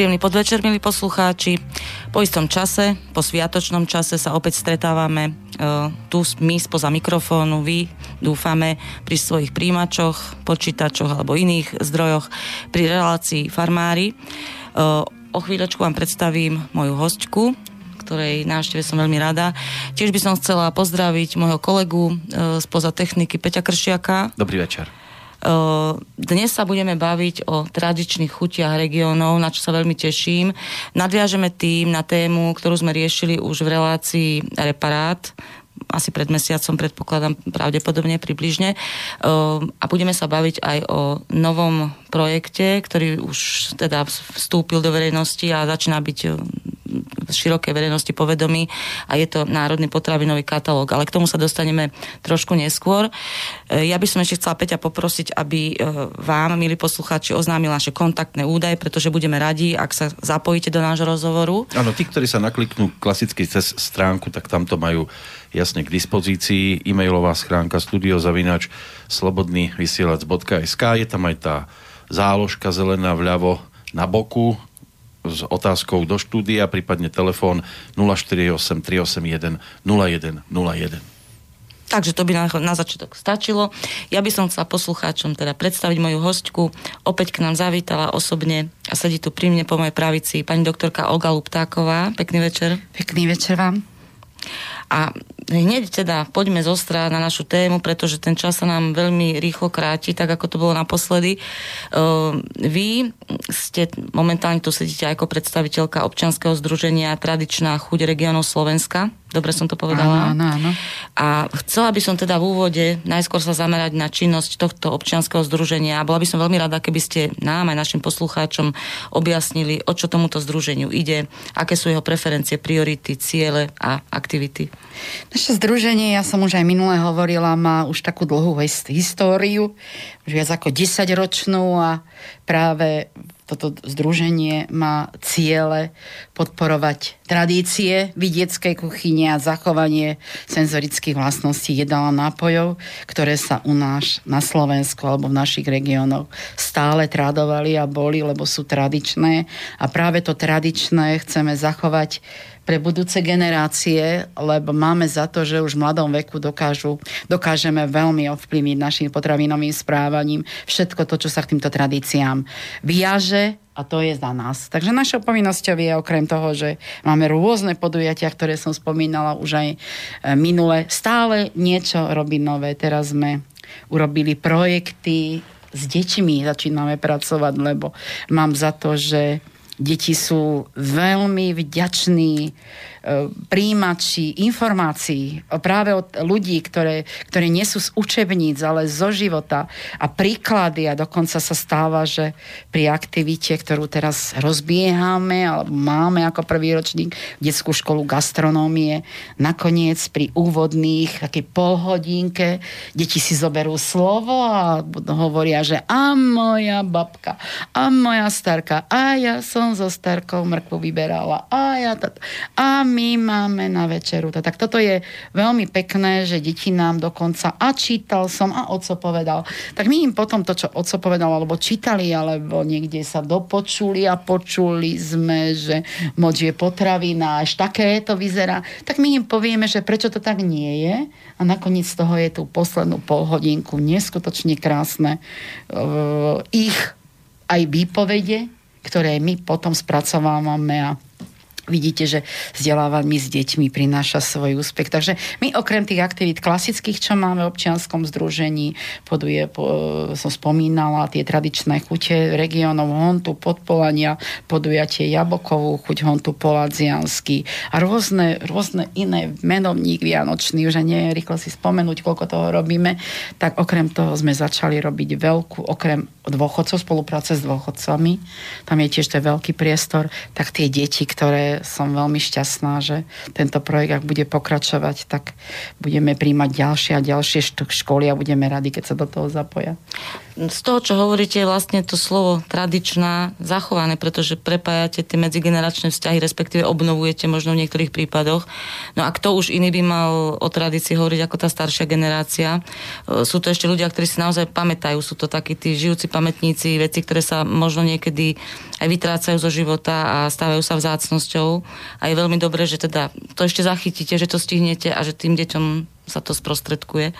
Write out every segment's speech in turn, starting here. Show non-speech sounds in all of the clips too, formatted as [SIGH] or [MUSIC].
Príjemný podvečer, milí poslucháči. Po istom čase, po sviatočnom čase sa opäť stretávame uh, tu my spoza mikrofónu, vy dúfame pri svojich príjimačoch, počítačoch alebo iných zdrojoch pri relácii Farmári. Uh, o chvíľočku vám predstavím moju hostku, ktorej návšteve som veľmi rada. Tiež by som chcela pozdraviť môjho kolegu uh, spoza techniky Peťa Kršiaka. Dobrý večer. Dnes sa budeme baviť o tradičných chutiach regiónov, na čo sa veľmi teším. Nadviažeme tým na tému, ktorú sme riešili už v relácii Reparát, asi pred mesiacom, predpokladám pravdepodobne približne. A budeme sa baviť aj o novom projekte, ktorý už teda vstúpil do verejnosti a začína byť širokej verejnosti povedomí a je to Národný potravinový katalóg. Ale k tomu sa dostaneme trošku neskôr. E, ja by som ešte chcela Peťa poprosiť, aby vám, milí poslucháči, oznámil naše kontaktné údaje, pretože budeme radi, ak sa zapojíte do nášho rozhovoru. Áno, tí, ktorí sa nakliknú klasicky cez stránku, tak tam to majú jasne k dispozícii. E-mailová schránka studiozavinač slobodnyvysielac.sk Je tam aj tá záložka zelená vľavo na boku, s otázkou do štúdia, prípadne telefón 048 381 0101. Takže to by na, na začiatok stačilo. Ja by som chcela poslucháčom teda predstaviť moju hostku. Opäť k nám zavítala osobne a sedí tu pri mne po mojej pravici pani doktorka Olga Luptáková. Pekný večer. Pekný večer vám. A hneď teda poďme zostra na našu tému, pretože ten čas sa nám veľmi rýchlo kráti, tak ako to bolo naposledy. Uh, vy ste momentálne tu sedíte ako predstaviteľka občianskeho združenia Tradičná chuť regionov Slovenska. Dobre som to povedala? Áno, áno, áno. A chcela by som teda v úvode najskôr sa zamerať na činnosť tohto občianskeho združenia a bola by som veľmi rada, keby ste nám aj našim poslucháčom objasnili, o čo tomuto združeniu ide, aké sú jeho preferencie, priority, ciele a aktivity. Naše združenie, ja som už aj minule hovorila, má už takú dlhú históriu, už viac ako 10 ročnú a práve toto združenie má ciele podporovať tradície vidieckej kuchyne a zachovanie senzorických vlastností jedál a nápojov, ktoré sa u nás na Slovensku alebo v našich regiónoch stále tradovali a boli, lebo sú tradičné. A práve to tradičné chceme zachovať pre budúce generácie, lebo máme za to, že už v mladom veku dokážu, dokážeme veľmi ovplyvniť našim potravinovým správaním všetko to, čo sa k týmto tradíciám viaže a to je za nás. Takže našou povinnosťou je okrem toho, že máme rôzne podujatia, ktoré som spomínala už aj e, minule, stále niečo robiť nové. Teraz sme urobili projekty s deťmi začíname pracovať, lebo mám za to, že Deti sú veľmi vďační príjimači informácií práve od ľudí, ktoré, ktoré nie sú z učebníc, ale zo života. A príklady a dokonca sa stáva, že pri aktivite, ktorú teraz rozbiehame alebo máme ako prvý ročník detskú školu gastronómie, nakoniec pri úvodných takej polhodinke deti si zoberú slovo a hovoria, že a moja babka, a moja starka, a ja som so starkou mrkvu vyberala, a ja tato, a my máme na večeru. Tak toto je veľmi pekné, že deti nám dokonca a čítal som a oco povedal. Tak my im potom to, čo oco povedal, alebo čítali, alebo niekde sa dopočuli a počuli sme, že moč je potravina, až také to vyzerá, tak my im povieme, že prečo to tak nie je a nakoniec z toho je tú poslednú polhodinku neskutočne krásne uh, ich aj výpovede, ktoré my potom spracovávame a vidíte, že vzdelávanie s deťmi prináša svoj úspech. Takže my okrem tých aktivít klasických, čo máme v občianskom združení, poduje, po, som spomínala, tie tradičné chute regionov Hontu, Podpolania, podujatie Jabokovú, chuť Hontu Poladziansky a rôzne, rôzne iné menovník vianočný, už nie rýchlo si spomenúť, koľko toho robíme, tak okrem toho sme začali robiť veľkú, okrem dôchodcov, spolupráce s dôchodcami, tam je tiež to veľký priestor, tak tie deti, ktoré som veľmi šťastná, že tento projekt, ak bude pokračovať, tak budeme príjmať ďalšie a ďalšie školy a budeme radi, keď sa do toho zapoja z toho, čo hovoríte, je vlastne to slovo tradičná zachované, pretože prepájate tie medzigeneračné vzťahy, respektíve obnovujete možno v niektorých prípadoch. No a kto už iný by mal o tradícii hovoriť ako tá staršia generácia? E, sú to ešte ľudia, ktorí si naozaj pamätajú, sú to takí tí žijúci pamätníci, veci, ktoré sa možno niekedy aj vytrácajú zo života a stávajú sa vzácnosťou. A je veľmi dobré, že teda to ešte zachytíte, že to stihnete a že tým deťom sa to sprostredkuje.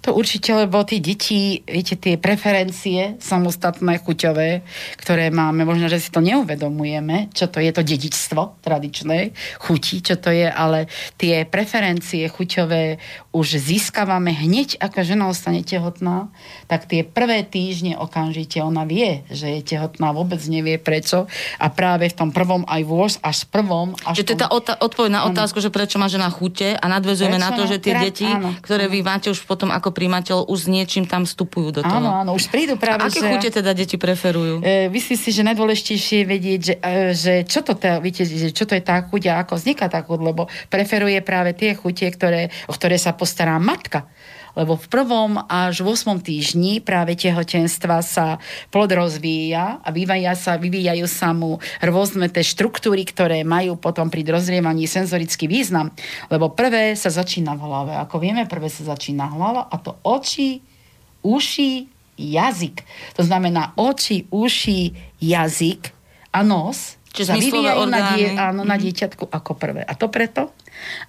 To určite, lebo tí deti, viete, tie preferencie samostatné, chuťové, ktoré máme, možno, že si to neuvedomujeme, čo to je to dedičstvo tradičné, chuti, čo to je, ale tie preferencie chuťové už získavame hneď, ako žena ostane tehotná, tak tie prvé týždne okamžite ona vie, že je tehotná, vôbec nevie prečo a práve v tom prvom aj vôz až prvom... Až Čiže to je tá odpoveď na otázku, že prečo má žena chute a nadvezujeme prečo na to, že tie deti, áno. ktoré vy máte už potom ako ako príjimateľ už s niečím tam vstupujú do toho. Áno, áno, už prídu práve. A aké že, chute teda deti preferujú? E, myslím si, že najdôležitejšie je vedieť, že, e, že čo to, tá, viete, že čo to je tá chuť a ako vzniká tá chuť, lebo preferuje práve tie chute, ktoré, o ktoré sa postará matka lebo v prvom až v 8. týždni práve tehotenstva sa plod rozvíja a vyvíja sa, vyvíjajú sa mu rôzne tie štruktúry, ktoré majú potom pri dozrievaní senzorický význam. Lebo prvé sa začína v hlave. Ako vieme, prvé sa začína hlava a to oči, uši, jazyk. To znamená oči, uši, jazyk a nos Čiže sa vyvíjajú na, die, áno, na mhm. dieťatku ako prvé. A to preto,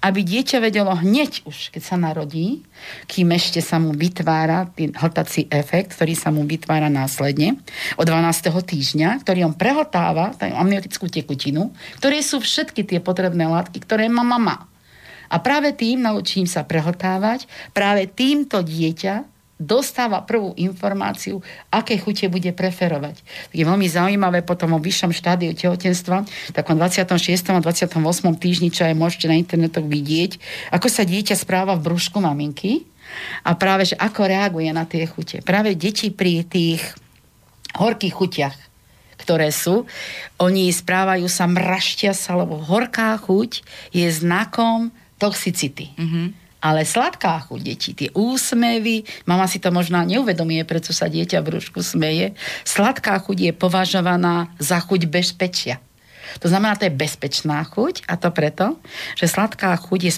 aby dieťa vedelo hneď už, keď sa narodí, kým ešte sa mu vytvára ten hltací efekt, ktorý sa mu vytvára následne od 12. týždňa, ktorý on prehltáva, tú amniotickú tekutinu, ktoré sú všetky tie potrebné látky, ktoré mama má. A práve tým naučím sa prehltávať, práve týmto dieťa dostáva prvú informáciu, aké chute bude preferovať. Je veľmi zaujímavé potom o vyššom štádiu tehotenstva, takom 26. a 28. týždni, čo aj môžete na internetoch vidieť, ako sa dieťa správa v brúšku maminky a práve, že ako reaguje na tie chute. Práve deti pri tých horkých chutiach, ktoré sú, oni správajú sa, mraštia sa, lebo horká chuť je znakom toxicity. Mm-hmm ale sladká chuť detí, tie úsmevy, mama si to možno neuvedomie, prečo sa dieťa v brúšku smeje, sladká chuť je považovaná za chuť bezpečia. To znamená, to je bezpečná chuť a to preto, že sladká chuť je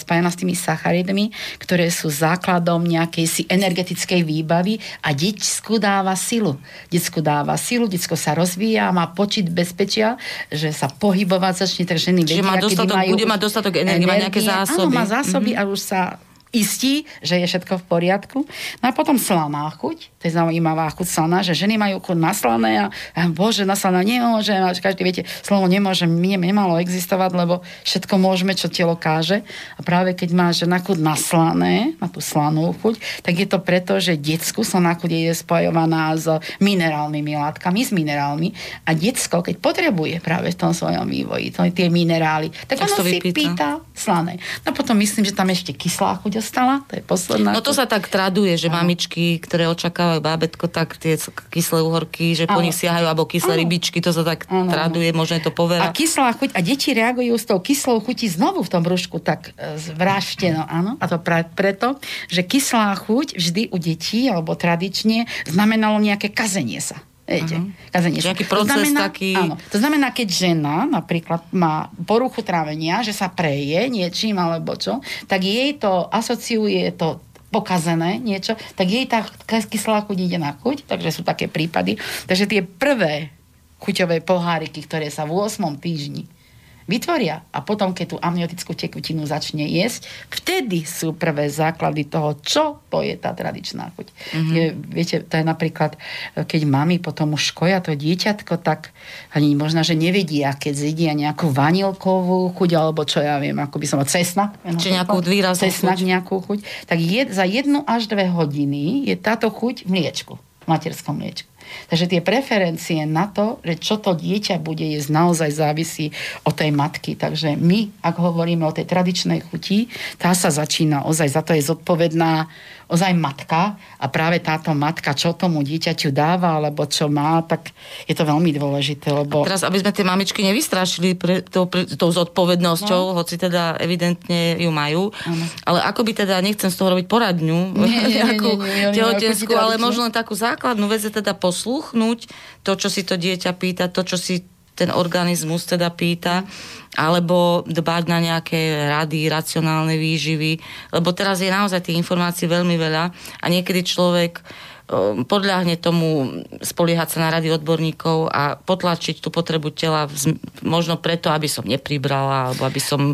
spájana s tými sacharidmi, ktoré sú základom nejakej si energetickej výbavy a deťsku dáva silu. Deťsku dáva silu, deťsko sa rozvíja, má počit bezpečia, že sa pohybovať začne, tak ženy vedia, má dostatok, majú bude mať dostatok energie, má nejaké zásoby. Áno, má zásoby mm-hmm. a už sa istí, že je všetko v poriadku. No a potom slaná chuť, to je zaujímavá chuť slaná, že ženy majú chuť na slané a, a bože, na slaná nemôže, a každý viete, slovo nemôže, mne nemalo existovať, lebo všetko môžeme, čo telo káže. A práve keď má žena chuť na slané, na tú slanú chuť, tak je to preto, že detsku slaná chuť je spojovaná s minerálnymi látkami, s minerálmi a detsko, keď potrebuje práve v tom svojom vývoji, to, tie minerály, tak, tak ono si pýta slané. No potom myslím, že tam ešte kyslá chuť dostala, to je posledná. No to sa tak traduje, že ano. mamičky, ktoré očakávajú bábetko, tak tie kyslé uhorky, že ano. po nich siahajú, alebo kyslé ano. rybičky, to sa tak ano. traduje, možno je to povera. A kyslá chuť, a deti reagujú s tou kyslou chutí znovu v tom brúšku tak e, zvrášteno, áno. A to pre, preto, že kyslá chuť vždy u detí, alebo tradične, znamenalo nejaké kazenie sa. Viete, uh-huh. kazenie. Nejaký proces to znamená, taký... Áno, to znamená, keď žena napríklad má poruchu trávenia, že sa preje niečím alebo čo, tak jej to asociuje to pokazené niečo, tak jej tá kyslá chuť ide na chuť, takže sú také prípady. Takže tie prvé chuťové poháriky, ktoré sa v 8. týždni vytvoria a potom, keď tú amniotickú tekutinu začne jesť, vtedy sú prvé základy toho, čo to je tá tradičná chuť. Mm-hmm. Je, viete, to je napríklad, keď mami potom už škoja to dieťatko, tak ani možno, že nevedia, keď zjedia nejakú vanilkovú chuť, alebo čo ja viem, ako by som cesna. Či nejakú výraznú cesna, chuť. nejakú chuť. Tak je, za jednu až dve hodiny je táto chuť v mliečku, v materskom mliečku. Takže tie preferencie na to, že čo to dieťa bude jesť, naozaj závisí od tej matky. Takže my, ak hovoríme o tej tradičnej chuti, tá sa začína ozaj, za to je zodpovedná ozaj matka a práve táto matka, čo tomu dieťaťu dáva, alebo čo má, tak je to veľmi dôležité. Lebo... A teraz, aby sme tie mamičky nevystrašili pre, to, pre, tou zodpovednosťou, no. hoci teda evidentne ju majú, ano. ale ako by teda, nechcem z toho robiť poradňu, nejakú [LAUGHS] tehotenskú, ale možno takú základnú vec je teda posluchnúť to, čo si to dieťa pýta, to, čo si ten organizmus teda pýta, alebo dbať na nejaké rady, racionálne výživy, lebo teraz je naozaj tých informácií veľmi veľa a niekedy človek podľahne tomu spoliehať sa na rady odborníkov a potlačiť tú potrebu tela možno preto, aby som nepribrala alebo aby som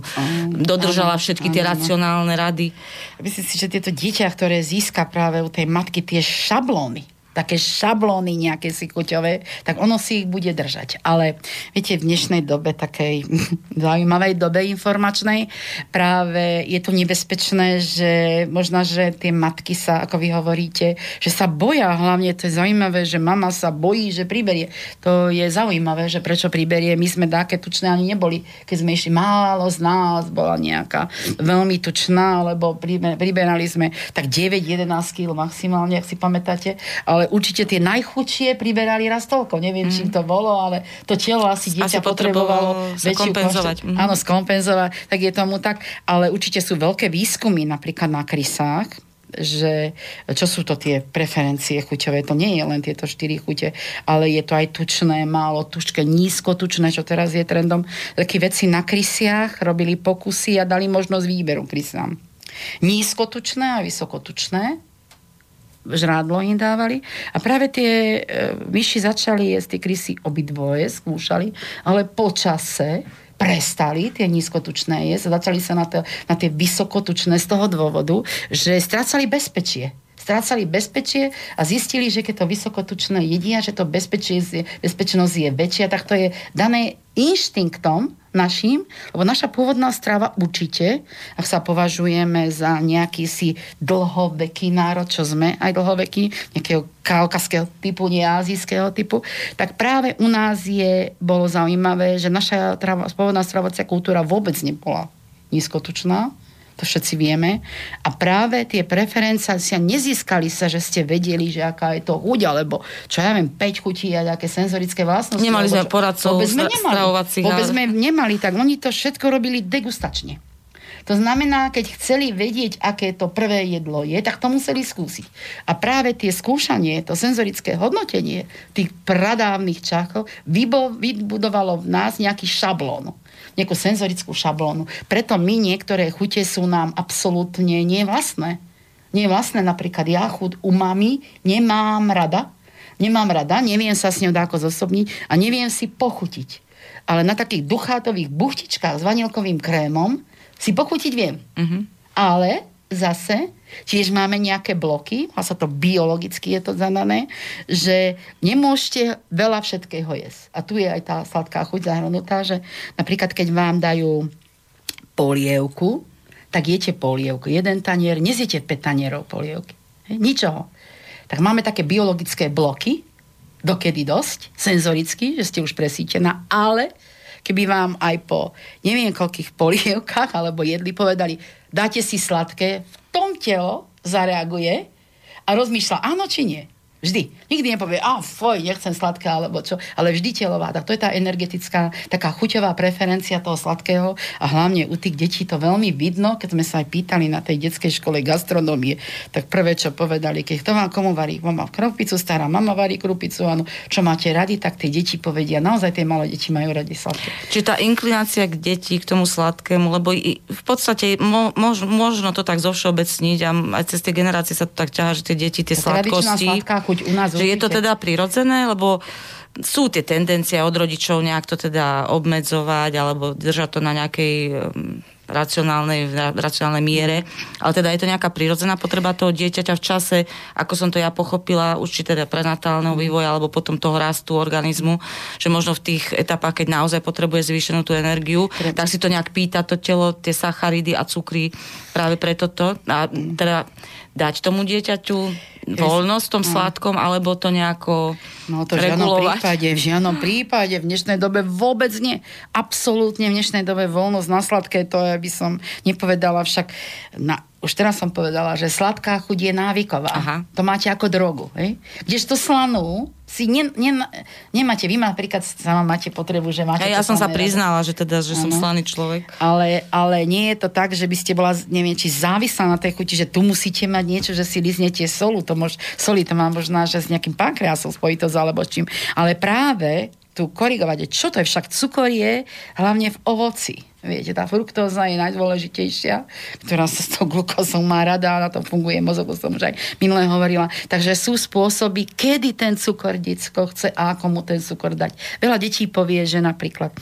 dodržala všetky tie racionálne rady. Myslím si, že tieto dieťa, ktoré získa práve u tej matky tie šablóny, také šablóny nejaké si kuťové, tak ono si ich bude držať. Ale viete, v dnešnej dobe, takej [LAUGHS] zaujímavej dobe informačnej, práve je to nebezpečné, že možno, že tie matky sa, ako vy hovoríte, že sa boja, hlavne to je zaujímavé, že mama sa bojí, že priberie. To je zaujímavé, že prečo priberie. My sme také tučné ani neboli. Keď sme išli málo z nás, bola nejaká veľmi tučná, lebo priberali sme tak 9-11 kg maximálne, ak si pamätáte, ale ale určite tie najchudšie priberali raz toľko. Neviem, mm. čím to bolo, ale to telo asi dieťa asi potrebovalo väčšiu kompenzovať. Mm. Áno, skompenzovať, tak je tomu tak. Ale určite sú veľké výskumy napríklad na krysách, že čo sú to tie preferencie chuťové. To nie je len tieto štyri chute, ale je to aj tučné, málo tučké, nízko tučné, čo teraz je trendom. Také veci na krysiach robili pokusy a dali možnosť výberu krysám. Nízkotučné a vysokotučné žrádlo im dávali. A práve tie e, myši začali jesť, tie krysy obidvoje skúšali, ale po čase prestali tie nízkotučné jesť začali sa na, to, na tie vysokotučné z toho dôvodu, že strácali bezpečie strácali bezpečie a zistili, že keď to vysokotučné jedia, že to bezpečie, bezpečnosť je väčšia, tak to je dané inštinktom, našim, lebo naša pôvodná strava určite, ak sa považujeme za nejaký si dlhoveký národ, čo sme aj dlhoveký, nejakého kaukaského typu, nie azijského typu, tak práve u nás je, bolo zaujímavé, že naša trava, pôvodná stravovacia kultúra vôbec nebola nízkotučná, to všetci vieme. A práve tie preferencie nezískali sa, že ste vedeli, že aká je to chuť, alebo čo ja viem, 5 chutí a nejaké senzorické vlastnosti. Nemali sme poradcov vôbec sme nemali. Vôbec sme nemali, tak oni to všetko robili degustačne. To znamená, keď chceli vedieť, aké to prvé jedlo je, tak to museli skúsiť. A práve tie skúšanie, to senzorické hodnotenie tých pradávnych čachov vybudovalo v nás nejaký šablón nejakú senzorickú šablónu. Preto my niektoré chute sú nám absolútne nevlastné. Nevlastné napríklad ja chud umami nemám rada, nemám rada, neviem sa s ňou dáko zosobniť a neviem si pochutiť. Ale na takých duchátových buchtičkách s vanilkovým krémom si pochutiť viem. Mm-hmm. Ale zase tiež máme nejaké bloky, a sa to biologicky je to zanané, že nemôžete veľa všetkého jesť. A tu je aj tá sladká chuť zahrnutá, že napríklad keď vám dajú polievku, tak jete polievku. Jeden tanier, nezjete 5 tanierov polievky. Ničoho. Tak máme také biologické bloky, dokedy dosť, senzoricky, že ste už presítená, ale keby vám aj po neviem koľkých polievkách alebo jedli povedali, dáte si sladké, v tom telo zareaguje a rozmýšľa áno či nie. Vždy. Nikdy nepovie, a foj, nechcem sladké alebo čo, ale vždy telo váda. To je tá energetická, taká chuťová preferencia toho sladkého a hlavne u tých detí to veľmi vidno, keď sme sa aj pýtali na tej detskej škole gastronómie, tak prvé, čo povedali, keď to vám komu varí, mama krupicu, stará mama varí krupicu, áno, čo máte radi, tak tie deti povedia, naozaj tie malé deti majú radi sladké. Čiže tá inklinácia k deti, k tomu sladkému, lebo v podstate mo, mož, možno to tak zovšeobecniť a aj cez tie generácie sa to tak ťaží, že tie deti, tie sladkosti chuť u nás Že je to teda prirodzené, lebo sú tie tendencie od rodičov nejak to teda obmedzovať alebo držať to na nejakej racionálnej, racionálnej miere, ale teda je to nejaká prirodzená potreba toho dieťaťa v čase, ako som to ja pochopila, už či teda prenatálneho vývoja alebo potom toho rastu organizmu, že možno v tých etapách, keď naozaj potrebuje zvýšenú tú energiu, Prečo? tak si to nejak pýta to telo, tie sacharidy a cukry práve preto to. A teda dať tomu dieťaťu voľnosť v tom no. sladkom, alebo to nejako No to v žiadnom prípade, v žiadnom prípade, v dnešnej dobe vôbec nie. Absolútne v dnešnej dobe voľnosť na sladké, to ja by som nepovedala však na, už teraz som povedala, že sladká chuť je návyková. Aha. To máte ako drogu. Hej? Kdežto slanú si ne, ne, nemáte, vy napríklad sama máte potrebu, že máte... Ja, ja som sa priznala, že teda, že ano. som slaný človek. Ale, ale nie je to tak, že by ste bola, neviem, či závislá na tej chuti, že tu musíte mať niečo, že si liznete solu, to mož, soli to má možná, že s nejakým pankreasom spojitosť alebo čím. Ale práve tu korigovať, čo to je však cukor je hlavne v ovoci Viete, tá fruktóza je najdôležitejšia, ktorá sa s tou glukózou má rada, na tom funguje mozog, som už aj minule hovorila. Takže sú spôsoby, kedy ten cukor detsko chce a ako mu ten cukor dať. Veľa detí povie, že napríklad,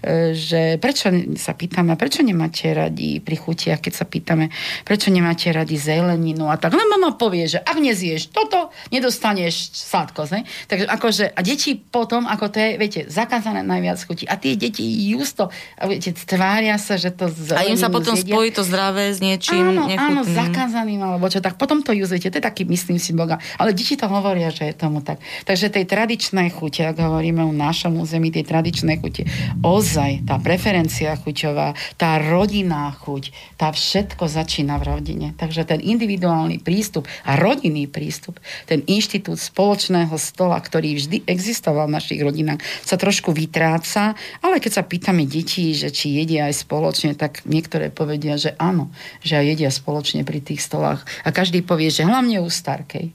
e, že prečo sa pýtame, prečo nemáte radi pri chutiach, keď sa pýtame, prečo nemáte radi zeleninu a tak. Len mama povie, že ak nezješ toto, nedostaneš sladkosť. Ne? Takže akože, a deti potom, ako to je, viete, zakázané najviac chutí. A tie deti justo, a viete, tvária sa, že to A im sa potom zjedia. spojí to zdravé s niečím áno, nechutným. Áno, zakázaným alebo čo, tak potom to juzujete. To je taký, myslím si, Boga. Ale deti to hovoria, že je tomu tak. Takže tej tradičnej chute, ak hovoríme o našom území, tej tradičnej chute, ozaj tá preferencia chuťová, tá rodinná chuť, tá všetko začína v rodine. Takže ten individuálny prístup a rodinný prístup, ten inštitút spoločného stola, ktorý vždy existoval v našich rodinách, sa trošku vytráca, ale keď sa pýtame detí, že či jedia aj spoločne, tak niektoré povedia, že áno, že aj jedia spoločne pri tých stolách. A každý povie, že hlavne u starkej.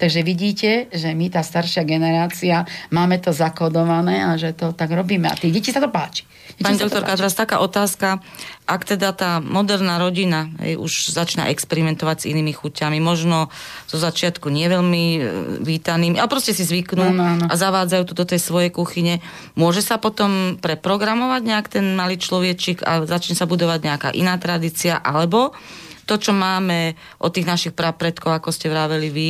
Takže vidíte, že my, tá staršia generácia, máme to zakodované a že to tak robíme. A tých detí sa to páči. Pani doktorka, teraz taká otázka. Ak teda tá moderná rodina hej, už začína experimentovať s inými chuťami, možno zo začiatku nie veľmi e, vítanými, ale proste si zvyknú no, no, no. a zavádzajú tu do tej svojej kuchyne, môže sa potom preprogramovať nejak ten malý človečik a začne sa budovať nejaká iná tradícia, alebo to, čo máme od tých našich prapredkov, ako ste vraveli vy,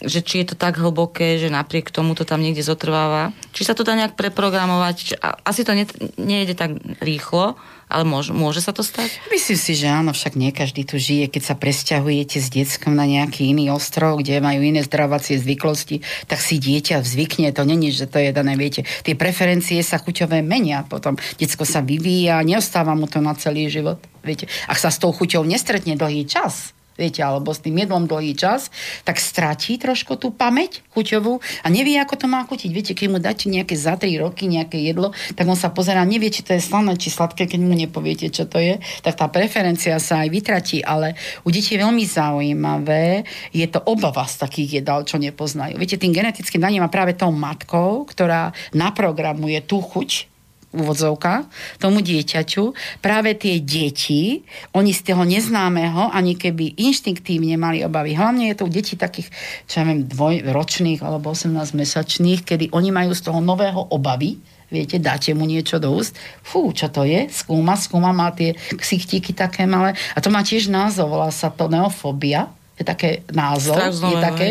že či je to tak hlboké, že napriek tomu to tam niekde zotrváva. Či sa to dá nejak preprogramovať. Asi to nejde tak rýchlo, ale môže, môže sa to stať? Myslím si, že áno, však nie každý tu žije. Keď sa presťahujete s detskom na nejaký iný ostrov, kde majú iné zdravacie zvyklosti, tak si dieťa zvykne. To není, že to je dané, viete. Tie preferencie sa chuťové menia potom. Detsko sa vyvíja, neostáva mu to na celý život. Viete, ak sa s tou chuťou nestretne dlhý čas, viete, alebo s tým jedlom dlhý čas, tak stratí trošku tú pamäť chuťovú a nevie, ako to má chutiť. Viete, keď mu dáte nejaké za 3 roky nejaké jedlo, tak on sa pozerá, nevie, či to je slané, či sladké, keď mu nepoviete, čo to je, tak tá preferencia sa aj vytratí, ale u detí je veľmi zaujímavé, je to obava z takých jedál, čo nepoznajú. Viete, tým genetickým daním má práve tou matkou, ktorá naprogramuje tú chuť, úvodzovka, tomu dieťaťu, práve tie deti, oni z toho neznámeho, ani keby inštinktívne mali obavy. Hlavne je to u detí takých, čo ja viem, dvojročných alebo 18-mesačných, kedy oni majú z toho nového obavy, viete, dáte mu niečo do úst, fú, čo to je? Skúma, skúma, má tie ksichtíky také malé. A to má tiež názov, volá sa to neofobia je také názov, strach je také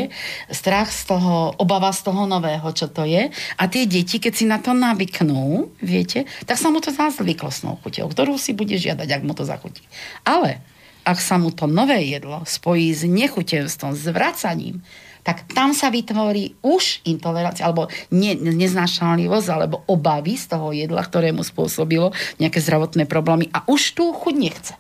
strach z toho, obava z toho nového, čo to je. A tie deti, keď si na to navyknú, viete, tak sa mu to zá zvyklostnou chuťou, ktorú si bude žiadať, ak mu to zachutí. Ale ak sa mu to nové jedlo spojí s nechutenstvom, s vracaním, tak tam sa vytvorí už intolerancia, alebo ne, neznášanlivosť, alebo obavy z toho jedla, ktoré mu spôsobilo nejaké zdravotné problémy a už tú chuť nechce.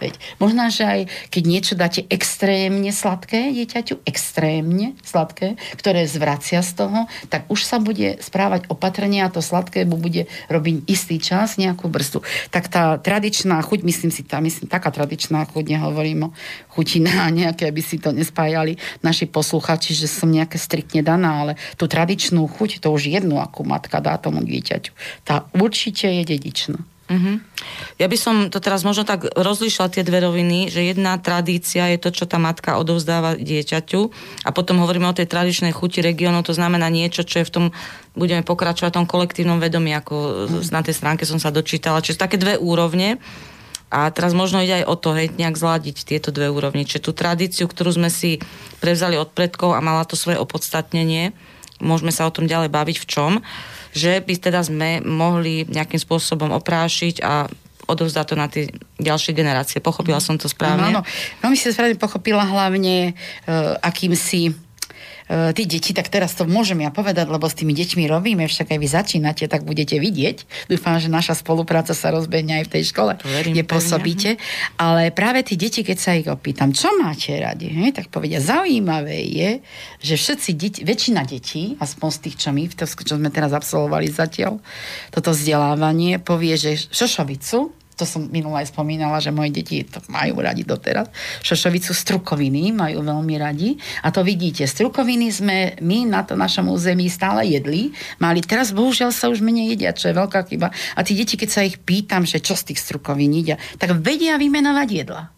Veď možná, že aj keď niečo dáte extrémne sladké dieťaťu, extrémne sladké, ktoré zvracia z toho, tak už sa bude správať opatrne a to sladké mu bude robiť istý čas, nejakú brzdu. Tak tá tradičná chuť, myslím si, tá, myslím, taká tradičná chuť, nehovorím o chuti na nejaké, aby si to nespájali naši posluchači, že som nejaké striktne daná, ale tú tradičnú chuť, to už jednu, akú matka dá tomu dieťaťu, tá určite je dedičná. Uh-huh. Ja by som to teraz možno tak rozlišila tie dve roviny, že jedna tradícia je to, čo tá matka odovzdáva dieťaťu a potom hovoríme o tej tradičnej chuti regiónov, to znamená niečo, čo je v tom, budeme pokračovať v tom kolektívnom vedomí, ako uh-huh. na tej stránke som sa dočítala. Čiže také dve úrovne. A teraz možno ide aj o to, hej, nejak zladiť tieto dve úrovne. Čiže tú tradíciu, ktorú sme si prevzali od predkov a mala to svoje opodstatnenie, môžeme sa o tom ďalej baviť v čom že by teda sme mohli nejakým spôsobom oprášiť a odovzdá to na tie ďalšie generácie. Pochopila som to správne? Áno, no, veľmi si správne pochopila hlavne uh, akýmsi uh, tí deti, tak teraz to môžem ja povedať, lebo s tými deťmi robíme, však aj vy začínate, tak budete vidieť. Dúfam, že naša spolupráca sa rozbehne aj v tej škole, verím, kde pôsobíte. Ale práve tí deti, keď sa ich opýtam, čo máte radi, he? tak povedia, zaujímavé je, že všetci deti, väčšina detí, aspoň z tých, čo my, to, čo sme teraz absolvovali zatiaľ, toto vzdelávanie, povie, že šošovicu, to som minule aj spomínala, že moje deti to majú radi doteraz. Šošovicu strukoviny majú veľmi radi. A to vidíte, strukoviny sme my na to našom území stále jedli. Mali teraz bohužiaľ sa už menej jedia, čo je veľká chyba. A tí deti, keď sa ich pýtam, že čo z tých strukovín jedia, tak vedia vymenovať jedla.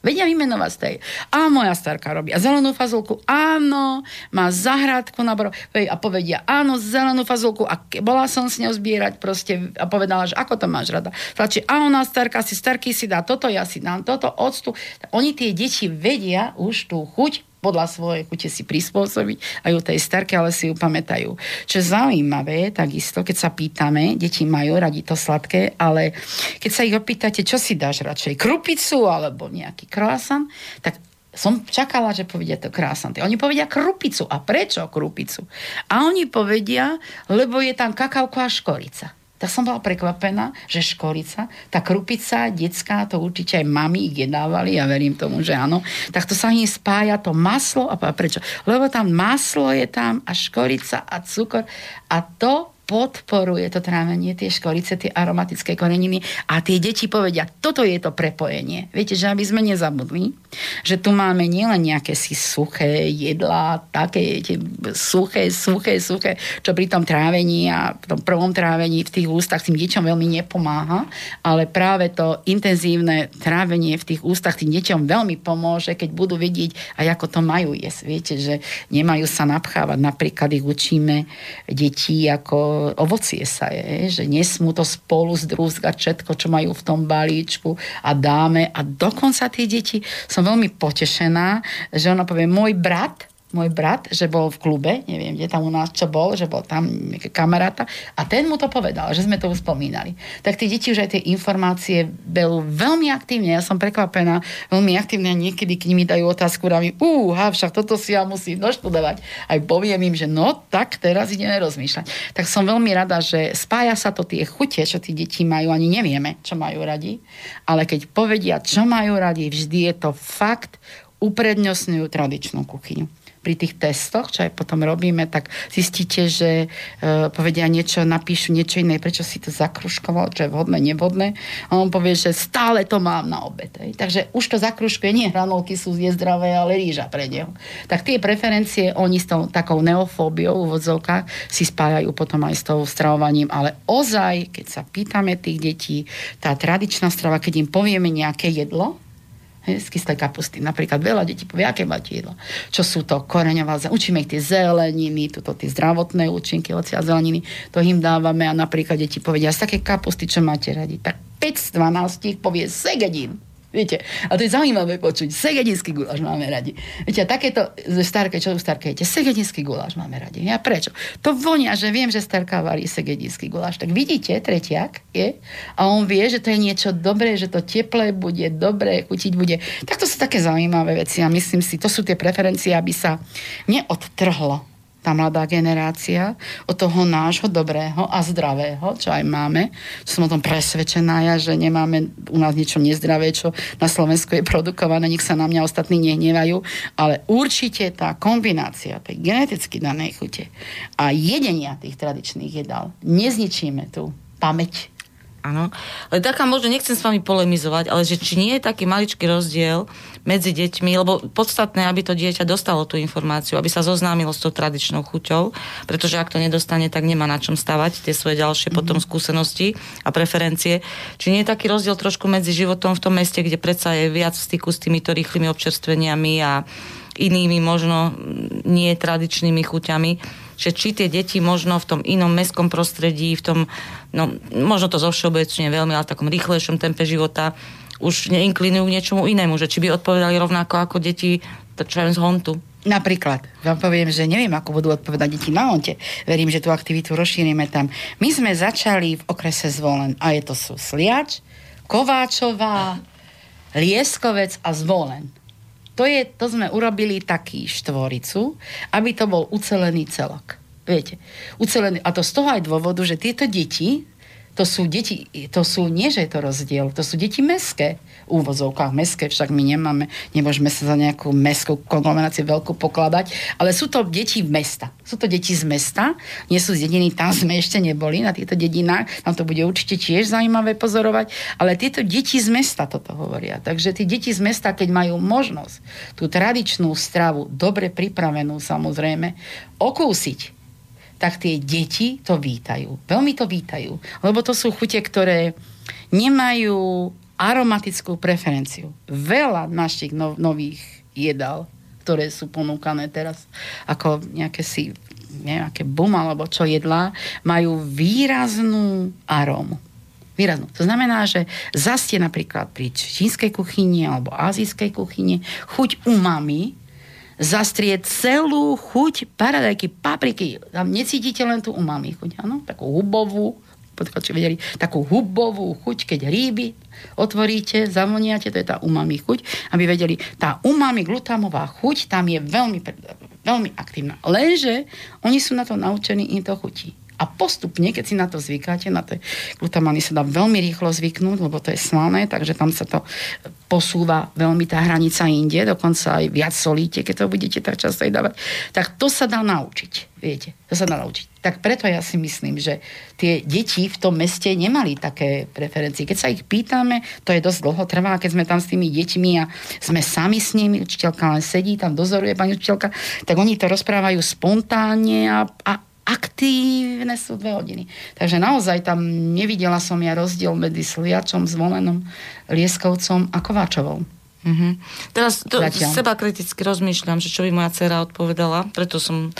Vedia vymenovať tej. A moja starka robí zelenú fazulku, áno, má zahrádku na bro, a povedia, áno, zelenú fazulku a bola som s ňou zbierať proste a povedala, že ako to máš rada. Tlačí, a ona starka si, starky si dá toto, ja si dám toto, octu. Oni tie deti vedia už tú chuť podľa svojej chute si prispôsobiť aj u tej starke, ale si ju pamätajú. Čo je zaujímavé, takisto, keď sa pýtame, deti majú radi to sladké, ale keď sa ich opýtate, čo si dáš radšej, krupicu alebo nejaký croissant, tak som čakala, že povedia to krásanty. Oni povedia krupicu. A prečo krupicu? A oni povedia, lebo je tam kakauko a škorica tak som bola prekvapená, že škorica, tá krupica detská, to určite aj mami ich jedávali, ja verím tomu, že áno, tak to sa im spája to maslo, a prečo? Lebo tam maslo je tam a škorica a cukor a to podporuje to trávenie, tie škorice, tie aromatické koreniny a tie deti povedia, toto je to prepojenie. Viete, že aby sme nezabudli, že tu máme nielen nejaké si suché jedlá, také tie suché, suché, suché, čo pri tom trávení a v tom prvom trávení v tých ústach tým deťom veľmi nepomáha, ale práve to intenzívne trávenie v tých ústach tým deťom veľmi pomôže, keď budú vidieť aj ako to majú jesť. Viete, že nemajú sa napchávať. Napríklad ich učíme deti ako ovocie sa je, že nesmú to spolu zdrúzgať všetko, čo majú v tom balíčku a dáme. A dokonca tie deti, som veľmi potešená, že ona povie, môj brat môj brat, že bol v klube, neviem, kde tam u nás čo bol, že bol tam kamaráta a ten mu to povedal, že sme to už spomínali. Tak tí deti už aj tie informácie berú veľmi aktívne, ja som prekvapená, veľmi aktívne niekedy, keď mi dajú otázku, mi, úha, však toto si ja musím doštudovať. Aj poviem im, že no, tak teraz ideme rozmýšľať. Tak som veľmi rada, že spája sa to tie chute, čo tí deti majú, ani nevieme, čo majú radi, ale keď povedia, čo majú radi, vždy je to fakt uprednostňujú tradičnú kuchyňu pri tých testoch, čo aj potom robíme, tak zistíte, že e, povedia niečo, napíšu niečo iné, prečo si to zakruškoval, čo je vhodné, nevhodné. A on povie, že stále to mám na obed. Hej. Takže už to zakruškuje, nie hranolky sú je zdravé, ale rýža pre neho. Tak tie preferencie oni s tou takou neofóbiou v odzovkách si spájajú potom aj s tou stravovaním, ale ozaj, keď sa pýtame tých detí, tá tradičná strava, keď im povieme nejaké jedlo, z kyslej kapusty. Napríklad veľa detí povie, aké máte jedlo. Čo sú to koreňová, učíme ich tie zeleniny, tuto tie zdravotné účinky ocia a zeleniny, to im dávame a napríklad deti povedia, z také kapusty, čo máte radi. Tak 5 z 12 povie segedín. Viete, a to je zaujímavé počuť. Segedinský guláš máme radi. Viete, a takéto starke, čo u segedinský guláš máme radi. A prečo? To vonia, že viem, že starka varí segedinský guláš. Tak vidíte, tretiak je a on vie, že to je niečo dobré, že to teplé bude, dobré, chutiť bude. Tak to sú také zaujímavé veci a myslím si, to sú tie preferencie, aby sa neodtrhlo tá mladá generácia od toho nášho dobrého a zdravého, čo aj máme. Som o tom presvedčená ja, že nemáme u nás niečo nezdravé, čo na Slovensku je produkované, nech sa na mňa ostatní nehnevajú, ale určite tá kombinácia tej geneticky danej chute a jedenia tých tradičných jedál nezničíme tú pamäť Áno. Ale taká možno, nechcem s vami polemizovať, ale že či nie je taký maličký rozdiel medzi deťmi, lebo podstatné, aby to dieťa dostalo tú informáciu, aby sa zoznámilo s tou tradičnou chuťou, pretože ak to nedostane, tak nemá na čom stavať tie svoje ďalšie mm-hmm. potom skúsenosti a preferencie. Či nie je taký rozdiel trošku medzi životom v tom meste, kde predsa je viac v styku s týmito rýchlymi občerstveniami a inými možno nie tradičnými chuťami že či tie deti možno v tom inom mestskom prostredí, v tom, no možno to zovšeobecne veľmi, ale v takom rýchlejšom tempe života už neinklinujú k niečomu inému, že či by odpovedali rovnako ako deti, čo z Hontu. Napríklad, vám poviem, že neviem, ako budú odpovedať deti na Honte. Verím, že tú aktivitu rozšírime tam. My sme začali v okrese Zvolen a je to sú Sliač, Kováčová, Lieskovec a Zvolen to, je, to sme urobili taký štvoricu, aby to bol ucelený celok. Viete, ucelený. A to z toho aj dôvodu, že tieto deti, to sú deti, to sú, nie že je to rozdiel, to sú deti meské, úvozovkách meské, však my nemáme, nemôžeme sa za nejakú mestskú konglomeráciu veľkú pokladať, ale sú to deti mesta. Sú to deti z mesta, nie sú z dediny, tam sme ešte neboli, na týchto dedinách, tam to bude určite tiež zaujímavé pozorovať, ale tieto deti z mesta toto hovoria. Takže tí deti z mesta, keď majú možnosť tú tradičnú stravu, dobre pripravenú samozrejme, okúsiť, tak tie deti to vítajú. Veľmi to vítajú. Lebo to sú chute, ktoré nemajú aromatickú preferenciu. Veľa našich no, nových jedál, ktoré sú ponúkané teraz ako nejaké si nejaké bum alebo čo jedlá, majú výraznú arómu. Výraznú. To znamená, že zastie napríklad pri čínskej kuchyni alebo azijskej kuchyni chuť umami zastrieť celú chuť paradajky, papriky. Tam necítite len tú umami chuť, áno? Takú hubovú, či vedeli, takú hubovú chuť, keď hríby otvoríte, zavoniate, to je tá umami chuť, aby vedeli, tá umami glutamová chuť tam je veľmi, veľmi aktívna. Lenže oni sú na to naučení, im to chutí. A postupne, keď si na to zvykáte, na tie glutamány sa dá veľmi rýchlo zvyknúť, lebo to je slané, takže tam sa to posúva veľmi tá hranica inde, dokonca aj viac solíte, keď to budete tak často aj dávať. Tak to sa dá naučiť, viete, to sa dá naučiť. Tak preto ja si myslím, že tie deti v tom meste nemali také preferencie. Keď sa ich pýtame, to je dosť dlho trvá, keď sme tam s tými deťmi a sme sami s nimi, učiteľka len sedí, tam dozoruje pani učiteľka, tak oni to rozprávajú spontánne a, a aktívne sú dve hodiny. Takže naozaj tam nevidela som ja rozdiel medzi Sliačom, Zvolenom, Lieskovcom a Kováčovou. Mm-hmm. Teraz to, seba kriticky rozmýšľam, že čo by moja dcera odpovedala, preto som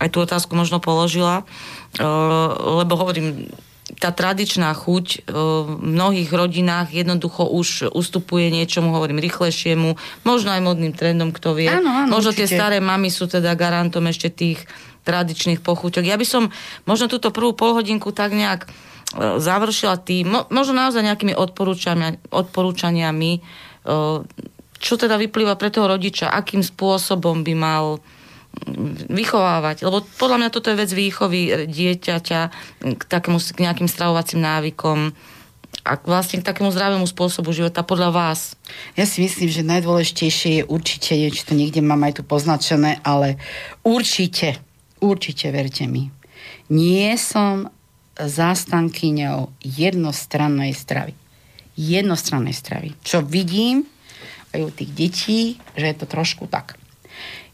aj tú otázku možno položila, uh, lebo hovorím, tá tradičná chuť uh, v mnohých rodinách jednoducho už ustupuje niečomu, hovorím, rýchlejšiemu, možno aj modným trendom, kto vie. Áno, áno, možno určite. tie staré mamy sú teda garantom ešte tých tradičných pochuťok. Ja by som možno túto prvú polhodinku tak nejak e, završila tým, možno naozaj nejakými odporúčaniami, odporúčaniami e, čo teda vyplýva pre toho rodiča, akým spôsobom by mal vychovávať. Lebo podľa mňa toto je vec výchovy dieťaťa k, takému, k nejakým stravovacím návykom a vlastne k takému zdravému spôsobu života podľa vás? Ja si myslím, že najdôležitejšie je určite, či to niekde mám aj tu poznačené, ale určite Určite, verte mi. Nie som zástankyňou jednostrannej stravy. Jednostrannej stravy. Čo vidím aj u tých detí, že je to trošku tak.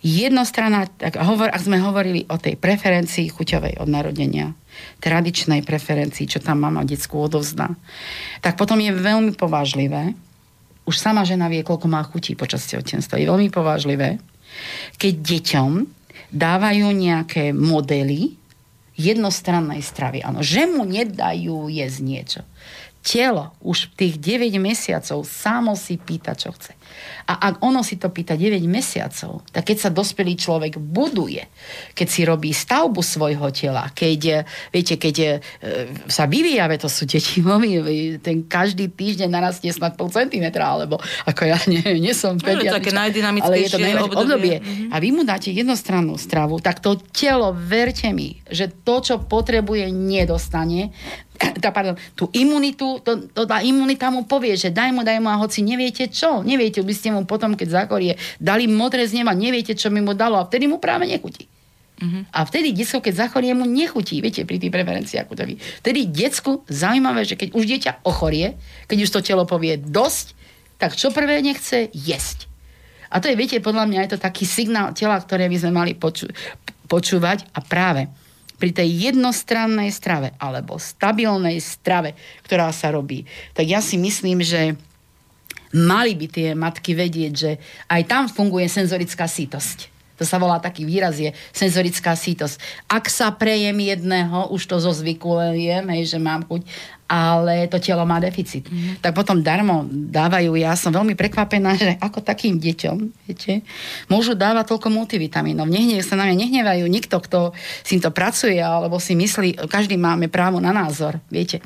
Jednostranná, tak hovor, ak sme hovorili o tej preferencii chuťovej od narodenia, tradičnej preferencii, čo tam mama detskú odovzdá, tak potom je veľmi povážlivé, už sama žena vie, koľko má chutí počas tehotenstva, je veľmi povážlivé, keď deťom dávajú nejaké modely jednostrannej stravy. Áno, že mu nedajú jesť niečo. Telo už tých 9 mesiacov samo si pýta, čo chce. A ak ono si to pýta 9 mesiacov, tak keď sa dospelý človek buduje, keď si robí stavbu svojho tela, keď, viete, keď e, sa vyvíja, to sú deti, [LAUGHS] ten každý týždeň narastie snad pol centimetra, alebo ako ja [LAUGHS] nie, nie som pediatrička, ale je to najväčšie obdobie. Mm-hmm. A vy mu dáte jednostrannú stravu, tak to telo, verte mi, že to, čo potrebuje, nedostane [COUGHS] tá, pardon, tú imunitu, to, to, tá imunita mu povie, že daj mu, daj mu a hoci neviete čo, neviete, by ste mu potom, keď zakorie, dali modré z neba, neviete, čo mi mu dalo a vtedy mu práve nechutí. Uh-huh. A vtedy detsko, keď zachorie, mu nechutí, viete, pri tých preferenciách chuťových. Vtedy detsku zaujímavé, že keď už dieťa ochorie, keď už to telo povie dosť, tak čo prvé nechce? Jesť. A to je, viete, podľa mňa je to taký signál tela, ktoré by sme mali poču- počúvať a práve pri tej jednostrannej strave alebo stabilnej strave, ktorá sa robí, tak ja si myslím, že mali by tie matky vedieť, že aj tam funguje senzorická sítosť. To sa volá taký výraz, je senzorická sítosť. Ak sa prejem jedného, už to zo zvyku jem, hej, že mám chuť, ale to telo má deficit. Mm. Tak potom darmo dávajú, ja som veľmi prekvapená, že ako takým deťom, viete, môžu dávať toľko multivitamínov. Nehnev sa na mňa nehnevajú nikto, kto si to pracuje, alebo si myslí, každý máme právo na názor, viete.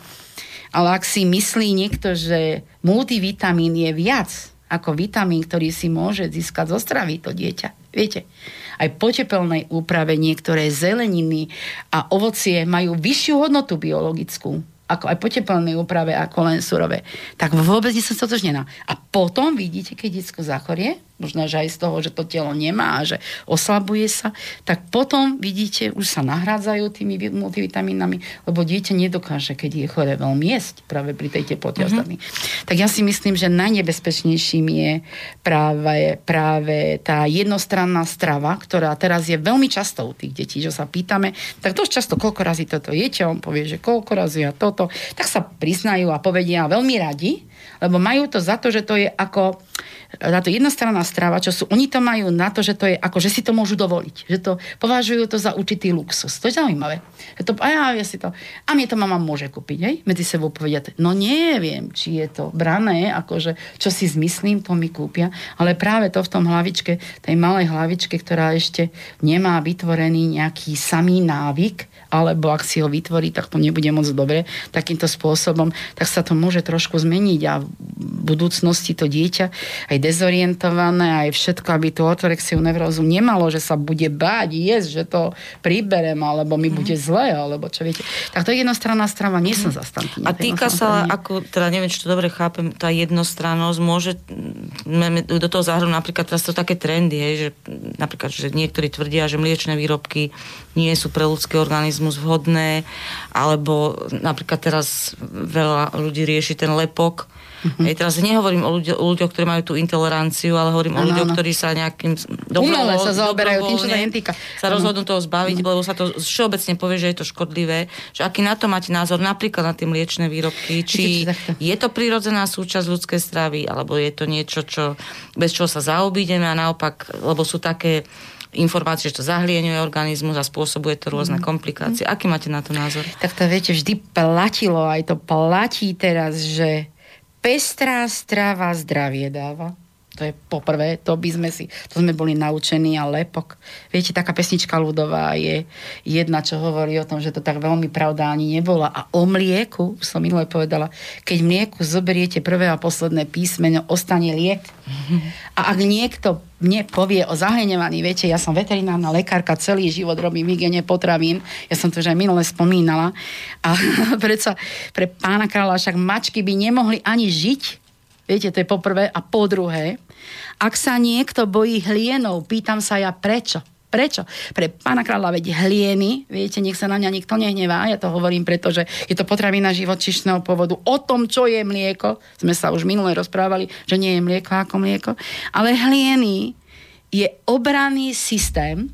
Ale ak si myslí niekto, že multivitamín je viac ako vitamín, ktorý si môže získať zo stravy to dieťa, viete, aj po tepelnej úprave niektoré zeleniny a ovocie majú vyššiu hodnotu biologickú ako aj po teplnej úprave, ako len surové, tak vôbec nie som stotožnená. A potom vidíte, keď detsko zachorie, možno, že aj z toho, že to telo nemá a že oslabuje sa, tak potom vidíte, už sa nahrádzajú tými multivitamínami, lebo dieťa nedokáže, keď je chore veľmi jesť práve pri tej teplote mm-hmm. Tak ja si myslím, že najnebezpečnejším je práve, práve tá jednostranná strava, ktorá teraz je veľmi často u tých detí, že sa pýtame, tak dosť často, koľko razy toto jete, on povie, že koľko razy a toto, tak sa priznajú a povedia veľmi radi, lebo majú to za to, že to je ako táto jednostranná strava, čo sú, oni to majú na to, že to je ako, že si to môžu dovoliť. Že to považujú to za určitý luxus. To je zaujímavé. Že to, a ja, ja si to, a mne to mama môže kúpiť, hej? Medzi sebou povedia, no neviem, či je to brané, akože, čo si zmyslím, to mi kúpia. Ale práve to v tom hlavičke, tej malej hlavičke, ktorá ešte nemá vytvorený nejaký samý návyk, alebo ak si ho vytvorí, tak to nebude moc dobre takýmto spôsobom, tak sa to môže trošku zmeniť a v budúcnosti to dieťa aj dezorientované, aj všetko, aby tú ortorexiu nevrózu nemalo, že sa bude báť jesť, že to priberem, alebo mi bude mhm. zle, alebo čo viete. Tak to je jednostranná strava, nie som mhm. zastankyňa. A týka sa, ako, teda neviem, či to dobre chápem, tá jednostrannosť môže do toho zahrnúť napríklad teraz to také trendy, hej, že napríklad, že niektorí tvrdia, že mliečne výrobky nie sú pre ľudský organizmus vhodné, alebo napríklad teraz veľa ľudí rieši ten lepok, Uh-huh. Hej, teraz nehovorím o, ľuďo, o ľuďoch, ktorí majú tú intoleranciu, ale hovorím ano, o ľuďoch, ano. ktorí sa nejakým dobrovoľ, sa zaoberajú tým, čo sa týka. Sa rozhodnú toho zbaviť, uh-huh. lebo sa to všeobecne povie, že je to škodlivé. Že aký na to máte názor, napríklad na tie mliečne výrobky, či je to prirodzená súčasť ľudskej stravy, alebo je to niečo, čo, bez čoho sa zaobídeme a naopak, lebo sú také informácie, že to zahlieňuje organizmus a spôsobuje to rôzne mm. komplikácie. Aký máte na to názor? Tak to viete, vždy platilo, aj to platí teraz, že pestrá strava zdravie dáva. To je poprvé, to by sme si, to sme boli naučení a lepok. Viete, taká pesnička ľudová je jedna, čo hovorí o tom, že to tak veľmi pravda ani nebola. A o mlieku, som minule povedala, keď mlieku zoberiete prvé a posledné písmeno, ostane liek. A ak niekto mne povie o zahľaňovaní, viete, ja som veterinárna lekárka, celý život robím hygiene potravín, ja som to už aj minule spomínala. A [LAUGHS] predsa pre pána kráľa však mačky by nemohli ani žiť, Viete, to je poprvé. A po druhé, ak sa niekto bojí hlienov, pýtam sa ja prečo. Prečo? Pre pána kráľa veď hlieny, viete, nech sa na mňa nikto nehnevá, ja to hovorím, pretože je to potravina živočišného pôvodu. O tom, čo je mlieko, sme sa už minule rozprávali, že nie je mlieko ako mlieko, ale hlieny je obranný systém,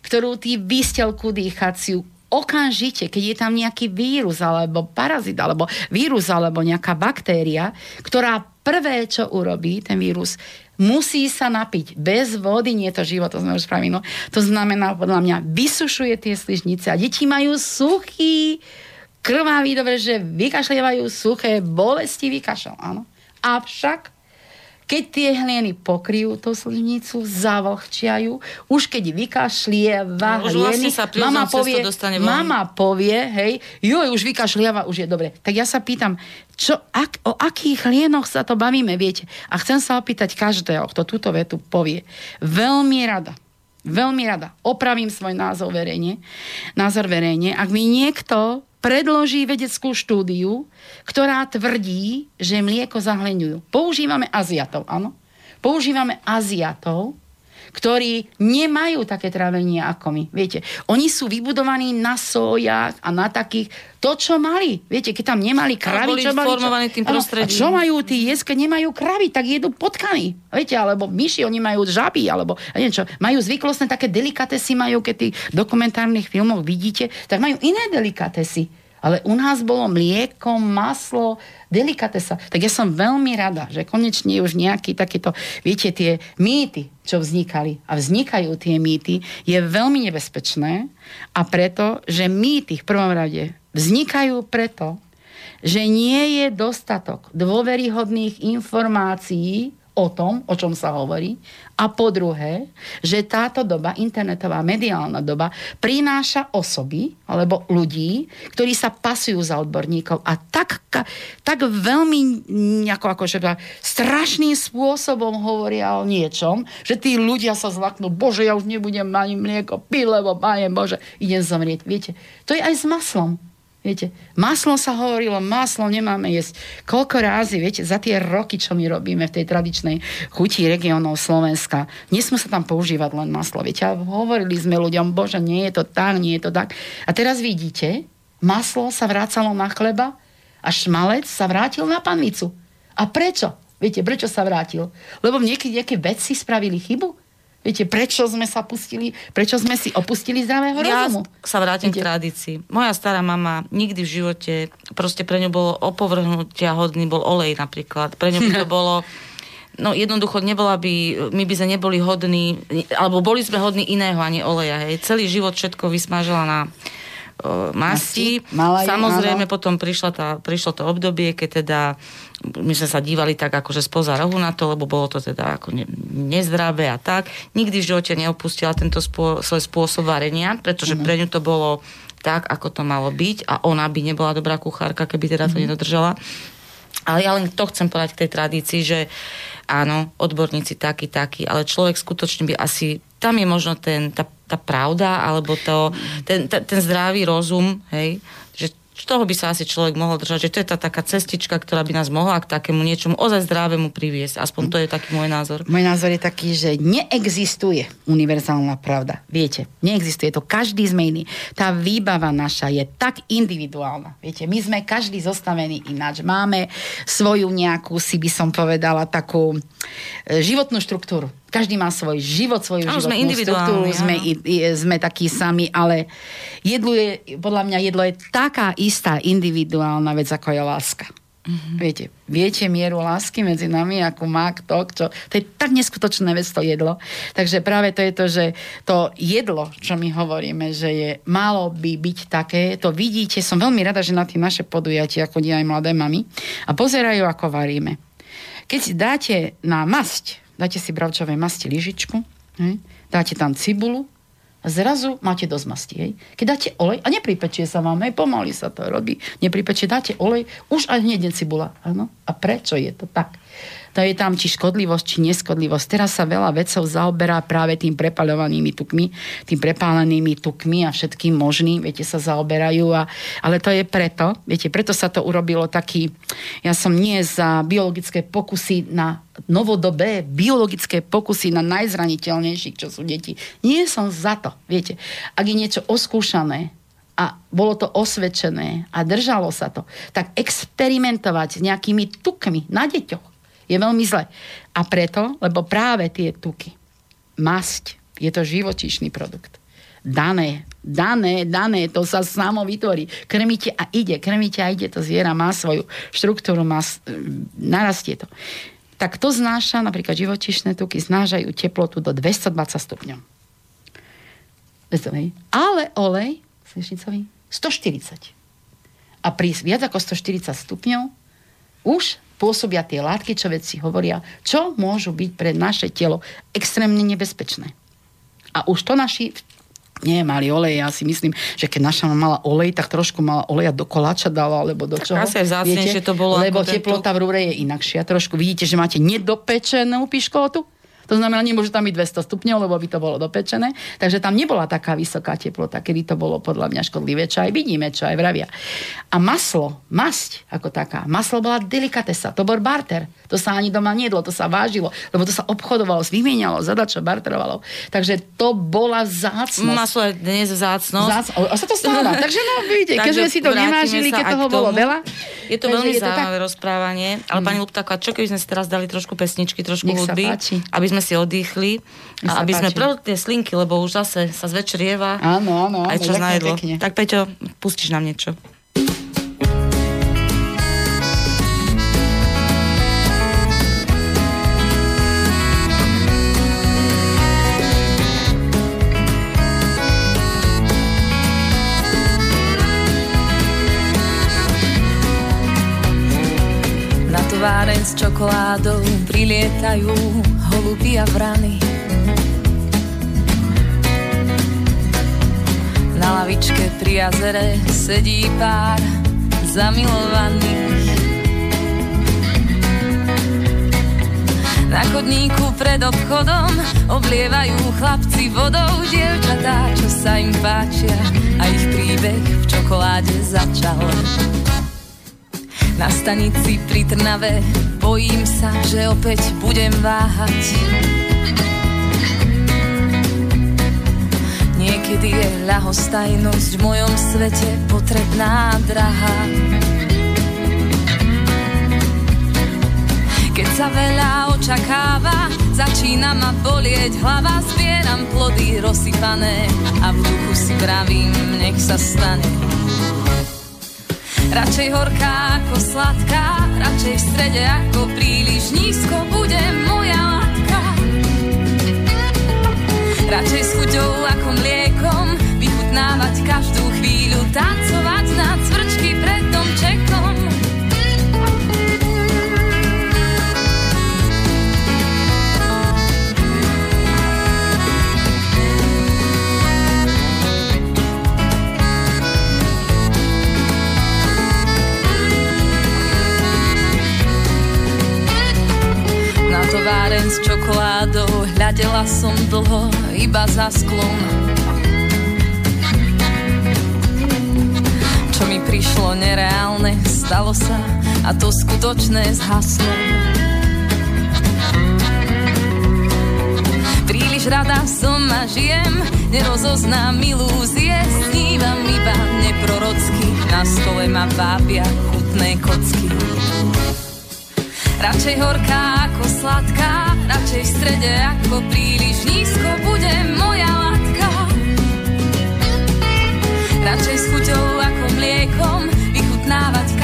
ktorú tí výstelku dýchaciu okamžite, keď je tam nejaký vírus alebo parazit, alebo vírus alebo nejaká baktéria, ktorá prvé, čo urobí ten vírus, musí sa napiť. Bez vody nie je to život, to sme už spravili. No, to znamená, podľa mňa, vysušuje tie sližnice a deti majú suchý, krvavý, dobre, že vykašľievajú suché, bolestivý kašel, áno. Avšak keď tie hlieny pokryjú tú sliznicu, zavlhčiajú, už keď vykašlieva no, hlieny, vlastne mama povie, mama povie, hej, joj, už vykašlieva, už je dobre. Tak ja sa pýtam, čo, ak, o akých hlienoch sa to bavíme, viete? A chcem sa opýtať každého, kto túto vetu povie. Veľmi rada, veľmi rada opravím svoj názor verejne, názor verejne. Ak mi niekto predloží vedeckú štúdiu, ktorá tvrdí, že mlieko zahleňujú. Používame Aziatov, áno. Používame Aziatov, ktorí nemajú také trávenie ako my. Viete, oni sú vybudovaní na sojách a na takých, to, čo mali. Viete, keď tam nemali kravy, čo mali... Čo, tým prostredím. A čo majú tí jesť, keď nemajú kravy, tak jedú potkany. Viete, alebo myši, oni majú žaby, alebo ja neviem čo, majú zvyklostné také delikatesy, majú, keď tých dokumentárnych filmoch vidíte, tak majú iné delikatesy ale u nás bolo mlieko, maslo, delikatesa. Tak ja som veľmi rada, že konečne už nejaký takýto, viete, tie mýty, čo vznikali a vznikajú tie mýty, je veľmi nebezpečné a preto, že mýty v prvom rade vznikajú preto, že nie je dostatok dôveryhodných informácií o tom, o čom sa hovorí. A po druhé, že táto doba, internetová mediálna doba, prináša osoby alebo ľudí, ktorí sa pasujú za odborníkov a tak, tak veľmi nejako akože strašným spôsobom hovoria o niečom, že tí ľudia sa zlaknú, bože, ja už nebudem ani mlieko piť, lebo páne Bože, idem zomrieť. Viete, to je aj s maslom. Viete, maslo sa hovorilo, maslo nemáme jesť. Koľko rázy, viete, za tie roky, čo my robíme v tej tradičnej chuti regionov Slovenska, nesmú sa tam používať len maslo. Viete, a hovorili sme ľuďom, bože, nie je to tak, nie je to tak. A teraz vidíte, maslo sa vrácalo na chleba a šmalec sa vrátil na panvicu. A prečo? Viete, prečo sa vrátil? Lebo niekedy nejaké vedci spravili chybu? Viete, prečo sme sa pustili, prečo sme si opustili zdravého ja rozumu? sa vrátim Viete? k tradícii. Moja stará mama nikdy v živote, proste pre ňu bolo opovrhnutia hodný, bol olej napríklad. Pre ňu by to [LAUGHS] bolo No jednoducho nebola by, my by sme neboli hodní, alebo boli sme hodní iného, ani oleja. Hej. Celý život všetko vysmažila na o, masti. Masti, mala ju, Samozrejme áno. potom prišla tá, prišlo to obdobie, keď teda my sme sa dívali tak akože spoza rohu na to, lebo bolo to teda ako ne, nezdravé a tak. Nikdy v živote neopustila tento spô, svoj spôsob varenia, pretože Mhm. pre ňu to bolo tak, ako to malo byť a ona by nebola dobrá kuchárka, keby teda Mhm. to nedodržala. Ale ja len to chcem povedať k tej tradícii, že áno, odborníci takí, takí, ale človek skutočne by asi, tam je možno ten, tá, tá pravda, alebo to, ten, ten, ten zdravý rozum, hej, že toho by sa asi človek mohol držať, že to je tá taká cestička, ktorá by nás mohla k takému niečomu ozaj zdravému priviesť. Aspoň to je taký môj názor. Môj názor je taký, že neexistuje univerzálna pravda. Viete, neexistuje to. Každý sme iný. Tá výbava naša je tak individuálna. Viete, my sme každý zostavený ináč. Máme svoju nejakú, si by som povedala, takú e, životnú štruktúru. Každý má svoj život, svoju sme životnú individuálni, štruktúru, sme, i, i, sme takí sami, ale jedlo je, podľa mňa jedlo je taká istá individuálna vec, ako je láska. Mm-hmm. Viete, viete mieru lásky medzi nami, ako má kto, čo. To je tak neskutočné vec to jedlo. Takže práve to je to, že to jedlo, čo my hovoríme, že je, malo by byť také, to vidíte, som veľmi rada, že na tie naše podujatia chodí aj mladé mami a pozerajú, ako varíme. Keď si dáte na masť, dáte si bravčovej masti lyžičku, hej, dáte tam cibulu, a zrazu máte dosť masti. Hej. Keď dáte olej, a nepripečie sa vám, hej, pomaly sa to robí, nepripečie, dáte olej, už aj hneď cibula. Áno? A prečo je to tak? To je tam či škodlivosť, či neskodlivosť. Teraz sa veľa vedcov zaoberá práve tým prepaľovanými tukmi, tým prepálenými tukmi a všetkým možným, viete, sa zaoberajú. A, ale to je preto, viete, preto sa to urobilo taký, ja som nie za biologické pokusy na novodobé biologické pokusy na najzraniteľnejších, čo sú deti. Nie som za to, viete. Ak je niečo oskúšané, a bolo to osvedčené a držalo sa to, tak experimentovať s nejakými tukmi na deťoch je veľmi zle. A preto, lebo práve tie tuky, masť, je to živočíšny produkt. Dané, dané, dané, to sa samo vytvorí. Krmíte a ide, krmíte a ide, to zviera má svoju štruktúru, má, s- narastie to. Tak to znáša, napríklad živočíšne tuky, znášajú teplotu do 220 stupňov. 200, hej. Ale olej, slnečnicový, 140. A pri viac ako 140 stupňov už pôsobia tie látky, čo vedci hovoria, čo môžu byť pre naše telo extrémne nebezpečné. A už to naši nie mali olej, ja si myslím, že keď naša mala olej, tak trošku mala oleja do koláča dala, alebo do čoho. asi aj vzácnejšie to bolo Lebo teplota v rúre je inakšia. Trošku vidíte, že máte nedopečenú piškotu. To znamená, nemôže tam byť 200 stupňov, lebo by to bolo dopečené. Takže tam nebola taká vysoká teplota, kedy to bolo podľa mňa škodlivé, čo aj vidíme, čo aj vravia. A maslo, masť ako taká, maslo bola delikatesa, to bol barter. To sa ani doma nedlo, to sa vážilo, lebo to sa obchodovalo, vymienialo, zadačo, barterovalo. Takže to bola vzácnosť. Maslo je dnes vzácnosť. Zác- a sa to stáva. [LAUGHS] Takže no, vidíte, keďže si to nevážili, keď toho bolo veľa. Je to veľmi je to tak. zaujímavé rozprávanie, ale pani Luptaková, čo keby sme si teraz dali trošku pesničky, trošku hudby, aby sme si oddychli a aby sme páči. preli tie slinky, lebo už zase sa zvečerieva. Áno, áno, Aj čas na jedlo. pekne. Tak Peťo, pustíš nám niečo. Na továreň s čokoládou prilietajú holuby a vrany. Na lavičke pri jazere sedí pár zamilovaných. Na chodníku pred obchodom oblievajú chlapci vodou dievčatá, čo sa im páčia a ich príbeh v čokoláde začal. Na stanici pri Trnave bojím sa, že opäť budem váhať. Niekedy je ľahostajnosť v mojom svete potrebná drahá. Keď sa veľa očakáva, začína ma bolieť hlava, zbieram plody rozsypané a v duchu si vravím, nech sa stane. Radšej horká ako sladká, radšej v strede ako príliš nízko bude moja látka. Radšej s chuťou ako mliekom, vychutnávať každú chvíľu, tancovať na cvrčky továren s čokoládou. Hľadela som dlho iba za sklom. Čo mi prišlo nereálne, stalo sa A to skutočné zhaslo. Príliš rada som a žijem Nerozoznám ilúzie Snívam iba neprorocky. Na stole ma vábia chutné kocky Radšej horká ako sladká, radšej v strede ako príliš nízko bude moja latka. Radšej s chuťou ako mliekom vychutnávať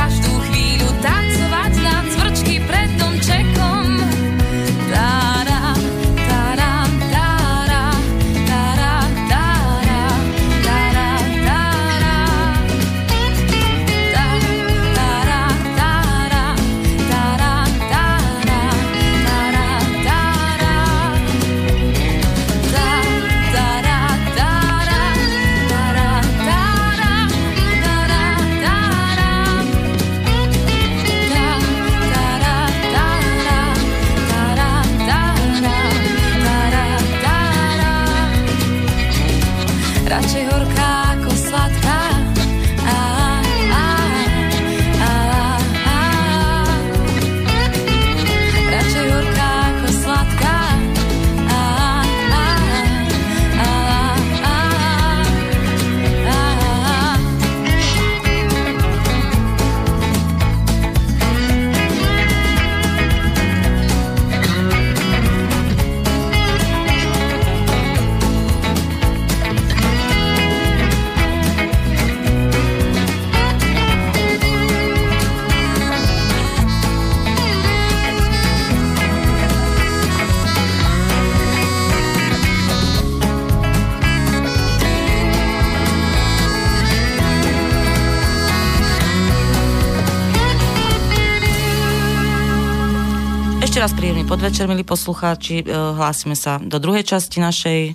Podvečer, milí poslucháči. E, hlásime sa do druhej časti našej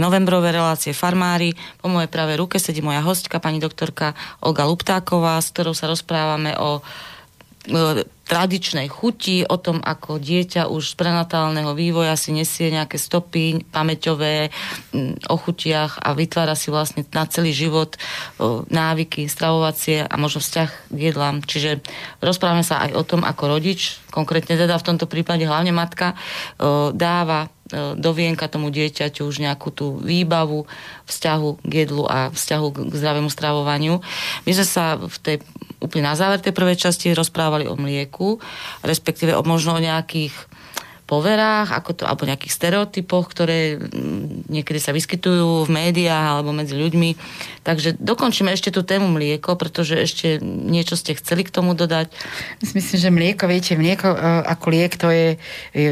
novembrovej relácie Farmári. Po mojej pravej ruke sedí moja hostka, pani doktorka Olga Luptáková, s ktorou sa rozprávame o e, tradičnej chuti, o tom, ako dieťa už z prenatálneho vývoja si nesie nejaké stopy pamäťové mm, o chutiach a vytvára si vlastne na celý život návyky stravovacie a možno vzťah k jedlám. Čiže rozprávame sa aj o tom, ako rodič, konkrétne teda v tomto prípade hlavne matka, dáva do vienka tomu dieťaťu už nejakú tú výbavu vzťahu k jedlu a vzťahu k zdravému stravovaniu. My sme sa v tej úplne na záver tej prvej časti rozprávali o mlieku, respektíve o možno nejakých poverách, ako to, alebo nejakých stereotypoch, ktoré mm, niekedy sa vyskytujú v médiách alebo medzi ľuďmi. Takže dokončíme ešte tú tému mlieko, pretože ešte niečo ste chceli k tomu dodať. Myslím, že mlieko, viete, mlieko e, ako liek, to je,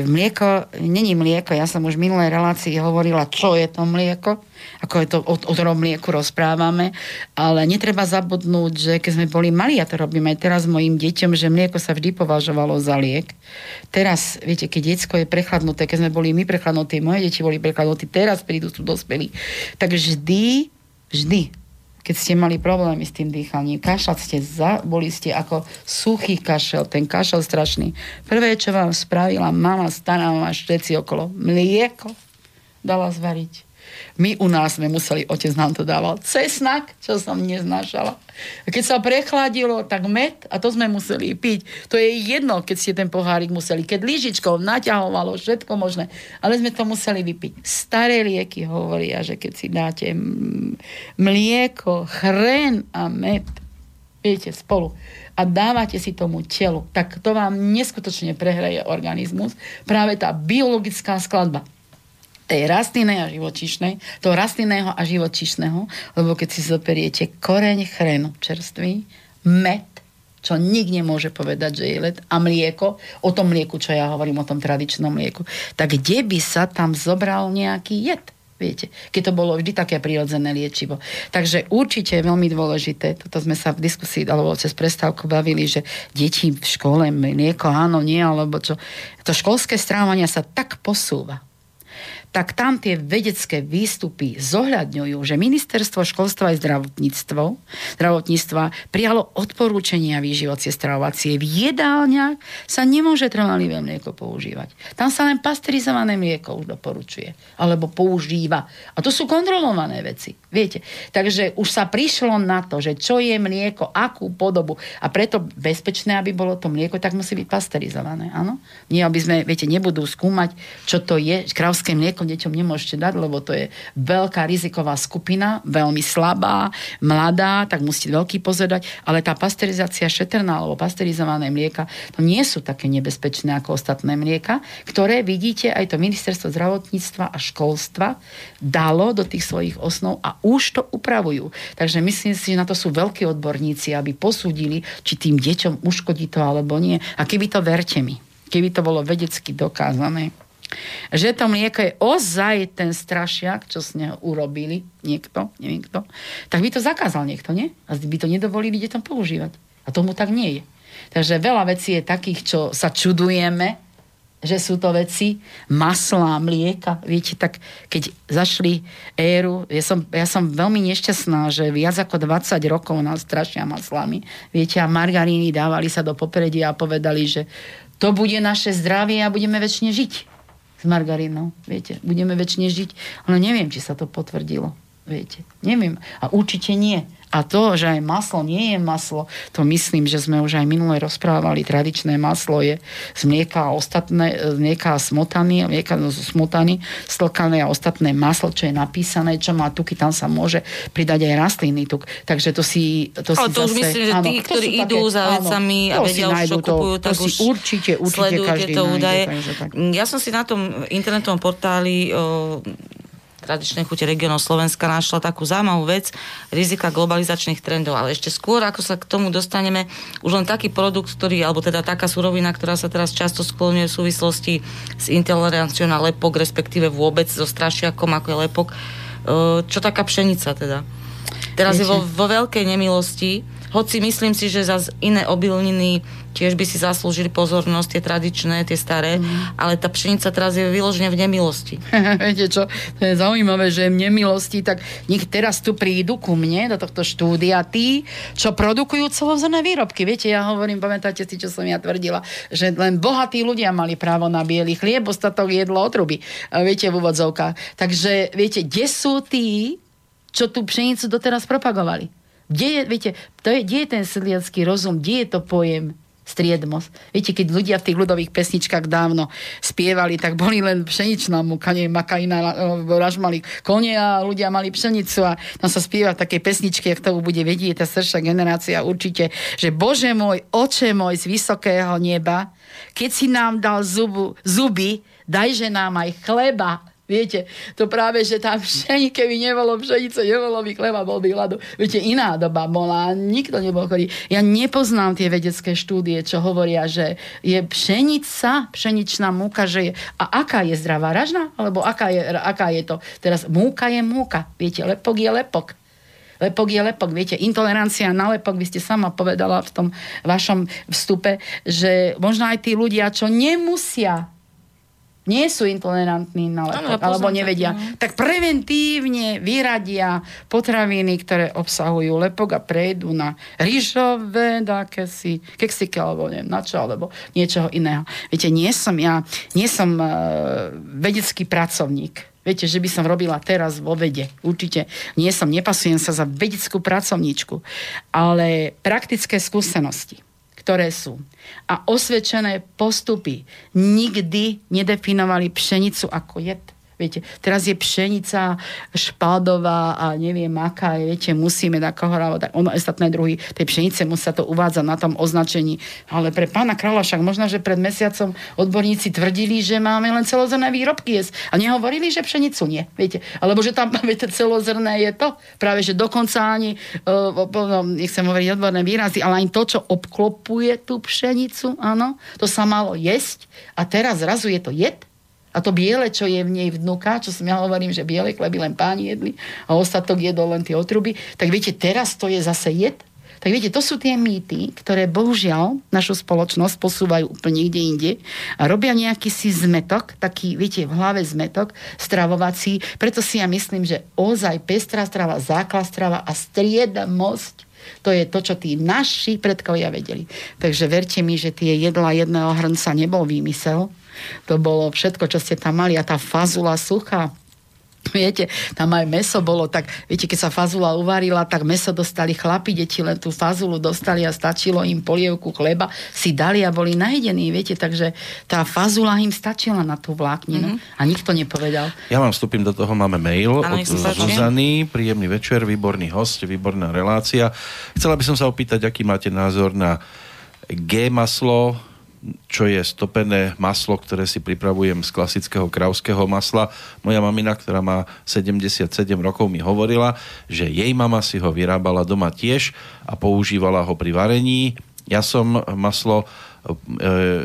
mlieko, není mlieko, ja som už v minulej relácii hovorila, čo je to mlieko ako je to o, o tom mlieku rozprávame, ale netreba zabudnúť, že keď sme boli mali, ja to robím aj teraz mojim deťom, že mlieko sa vždy považovalo za liek. Teraz, viete, keď detsko je prechladnuté, keď sme boli my prechladnutí, moje deti boli prechladnutí, teraz prídu tu dospelí. Tak vždy, vždy, keď ste mali problémy s tým dýchaním, kašľať ste za, boli ste ako suchý kašel, ten kašel strašný. Prvé, čo vám spravila mama, stará mama, všetci okolo, mlieko dala zvariť My u nás sme museli, otec nám to dával cesnak, čo som neznášala. A keď sa prechladilo, tak med a to sme museli piť. To je jedno, keď ste ten pohárik museli. Keď lyžičkou naťahovalo všetko možné. Ale sme to museli vypiť. Staré lieky hovoria, že keď si dáte mlieko, chren a med, viete, spolu a dávate si tomu telu, tak to vám neskutočne prehraje organizmus. Práve tá biologická skladba tej rastlinnej a živočišnej, toho rastlinného a živočišného, lebo keď si zoperiete koreň chrenu čerstvý, med, čo nik nemôže povedať, že je led, a mlieko, o tom mlieku, čo ja hovorím, o tom tradičnom mlieku, tak kde by sa tam zobral nejaký jed? Viete, keď to bolo vždy také prirodzené liečivo. Takže určite je veľmi dôležité, toto sme sa v diskusii alebo cez prestávku bavili, že deti v škole mlieko áno, nie, alebo čo. To školské strávanie sa tak posúva tak tam tie vedecké výstupy zohľadňujú, že ministerstvo školstva aj zdravotníctvo, zdravotníctva prijalo odporúčania výživocie stravovacie. V jedálniach sa nemôže trvalý mlieko používať. Tam sa len pasterizované mlieko už doporučuje. Alebo používa. A to sú kontrolované veci. Viete. Takže už sa prišlo na to, že čo je mlieko, akú podobu. A preto bezpečné, aby bolo to mlieko, tak musí byť pasterizované. Áno? Nie, aby sme, viete, nebudú skúmať, čo to je. Kravské mlieko deťom nemôžete dať, lebo to je veľká riziková skupina, veľmi slabá, mladá, tak musíte veľký pozerať, ale tá pasterizácia šetrná alebo pasterizované mlieka, to nie sú také nebezpečné ako ostatné mlieka, ktoré vidíte aj to ministerstvo zdravotníctva a školstva dalo do tých svojich osnov a už to upravujú. Takže myslím si, že na to sú veľkí odborníci, aby posúdili, či tým deťom uškodí to alebo nie. A keby to, verte mi, keby to bolo vedecky dokázané, že to mlieko je ozaj ten strašiak, čo z neho urobili niekto, neviem kto, tak by to zakázal niekto, nie? A by to nedovolili deťom používať. A tomu tak nie je. Takže veľa vecí je takých, čo sa čudujeme, že sú to veci masla, mlieka. Viete, tak keď zašli éru, ja som, ja som veľmi nešťastná, že viac ako 20 rokov nás strašia maslami. Viete, a margaríny dávali sa do popredia a povedali, že to bude naše zdravie a budeme väčšine žiť s margarínou. Viete, budeme väčšine žiť, ale neviem, či sa to potvrdilo. Viete, neviem. A určite nie. A to, že aj maslo nie je maslo, to myslím, že sme už aj minule rozprávali. Tradičné maslo je z mlieka a ostatné, z mlieka a smotany, mlieka z smotany, stlkané a ostatné maslo, čo je napísané, čo má tuky, tam sa môže pridať aj rastliny tuk. Takže to si, to Ale si to zase, už myslím, že áno, tí, to ktorí idú také, za vecami áno, a vedia už, čo kupujú, to, tak to už určite, určite každý tieto nájde, údaje. takže tak. Ja som si na tom internetovom portáli o, tradičnej chute regionov Slovenska našla takú zaujímavú vec, rizika globalizačných trendov. Ale ešte skôr, ako sa k tomu dostaneme, už len taký produkt, ktorý, alebo teda taká surovina, ktorá sa teraz často skloňuje v súvislosti s intoleranciou na lepok, respektíve vôbec so strašiakom, ako je lepok. E, čo taká pšenica teda? Teraz je vo, vo veľkej nemilosti, hoci myslím si, že za iné obilniny tiež by si zaslúžili pozornosť, tie tradičné, tie staré, mm. ale tá pšenica teraz je vyložené v nemilosti. [LAUGHS] Viete čo, to je zaujímavé, že v nemilosti, tak nech teraz tu prídu ku mne do tohto štúdia tí, čo produkujú celovzorné výrobky. Viete, ja hovorím, pamätáte si, čo som ja tvrdila, že len bohatí ľudia mali právo na biely chlieb, ostatok jedlo otruby. Viete, v úvodzovkách. Takže, viete, kde sú tí, čo tú pšenicu doteraz propagovali? Kde je, viete, to je, kde je ten sedliacký rozum, kde je to pojem striedmos. Viete, keď ľudia v tých ľudových pesničkách dávno spievali, tak boli len pšeničná muka, nie makajina, ražmali kone a ľudia mali pšenicu a tam sa spieva v takej pesničke, ak to bude vedieť tá staršia generácia určite, že Bože môj, oče môj z vysokého neba, keď si nám dal zubu, zuby, dajže nám aj chleba Viete, to práve, že tam pšení, keby nebolo pšenice, nebolo by chleba, bol by hladu. Viete, iná doba bola, nikto nebol chodí. Ja nepoznám tie vedecké štúdie, čo hovoria, že je pšenica, pšeničná múka, že je... A aká je zdravá ražna? Alebo aká je, aká je to? Teraz múka je múka. Viete, lepok je lepok. Lepok je lepok. Viete, intolerancia na lepok, vy ste sama povedala v tom vašom vstupe, že možno aj tí ľudia, čo nemusia nie sú intolerantní na lepok, alebo nevedia, tak, no. tak preventívne vyradia potraviny, ktoré obsahujú lepok a prejdú na rýžové si, keksiky, alebo neviem na čo, alebo niečoho iného. Viete, nie som ja, nie som uh, vedecký pracovník Viete, že by som robila teraz vo vede. Určite nie som, nepasujem sa za vedeckú pracovníčku. Ale praktické skúsenosti, ktoré sú a osvedčené postupy nikdy nedefinovali pšenicu ako jed. Viete, teraz je pšenica špaldová a neviem aká je, viete, musíme takého tak ono ostatné druhy tej pšenice musia to uvádzať na tom označení. Ale pre pána kráľa však možno, že pred mesiacom odborníci tvrdili, že máme len celozrné výrobky jesť. A nehovorili, že pšenicu nie. Viete, alebo že tam [LAUGHS] viete, celozrné je to. Práve, že dokonca ani, uh, no, nechcem hovoriť odborné výrazy, ale ani to, čo obklopuje tú pšenicu, áno, to sa malo jesť a teraz zrazu je to jed a to biele, čo je v nej vnúka, čo som ja hovorím, že biele chleby len páni jedli a ostatok jedol len tie otruby, tak viete, teraz to je zase jed. Tak viete, to sú tie mýty, ktoré bohužiaľ našu spoločnosť posúvajú úplne niekde inde a robia nejaký si zmetok, taký, viete, v hlave zmetok stravovací. Preto si ja myslím, že ozaj pestrá strava, základ strava a striedmosť to je to, čo tí naši predkovia vedeli. Takže verte mi, že tie jedla jedného hrnca nebol výmysel, to bolo všetko, čo ste tam mali a tá fazula suchá, Viete, tam aj meso bolo, tak viete, keď sa fazula uvarila, tak meso dostali chlapi, deti len tú fazulu dostali a stačilo im polievku chleba, si dali a boli najedení, viete, takže tá fazula im stačila na tú vlákninu mm-hmm. a nikto nepovedal. Ja vám vstúpim do toho, máme mail ano, od Zuzany, príjemný večer, výborný host, výborná relácia. Chcela by som sa opýtať, aký máte názor na G maslo, čo je stopené maslo, ktoré si pripravujem z klasického kravského masla. Moja mamina, ktorá má 77 rokov, mi hovorila, že jej mama si ho vyrábala doma tiež a používala ho pri varení. Ja som maslo e,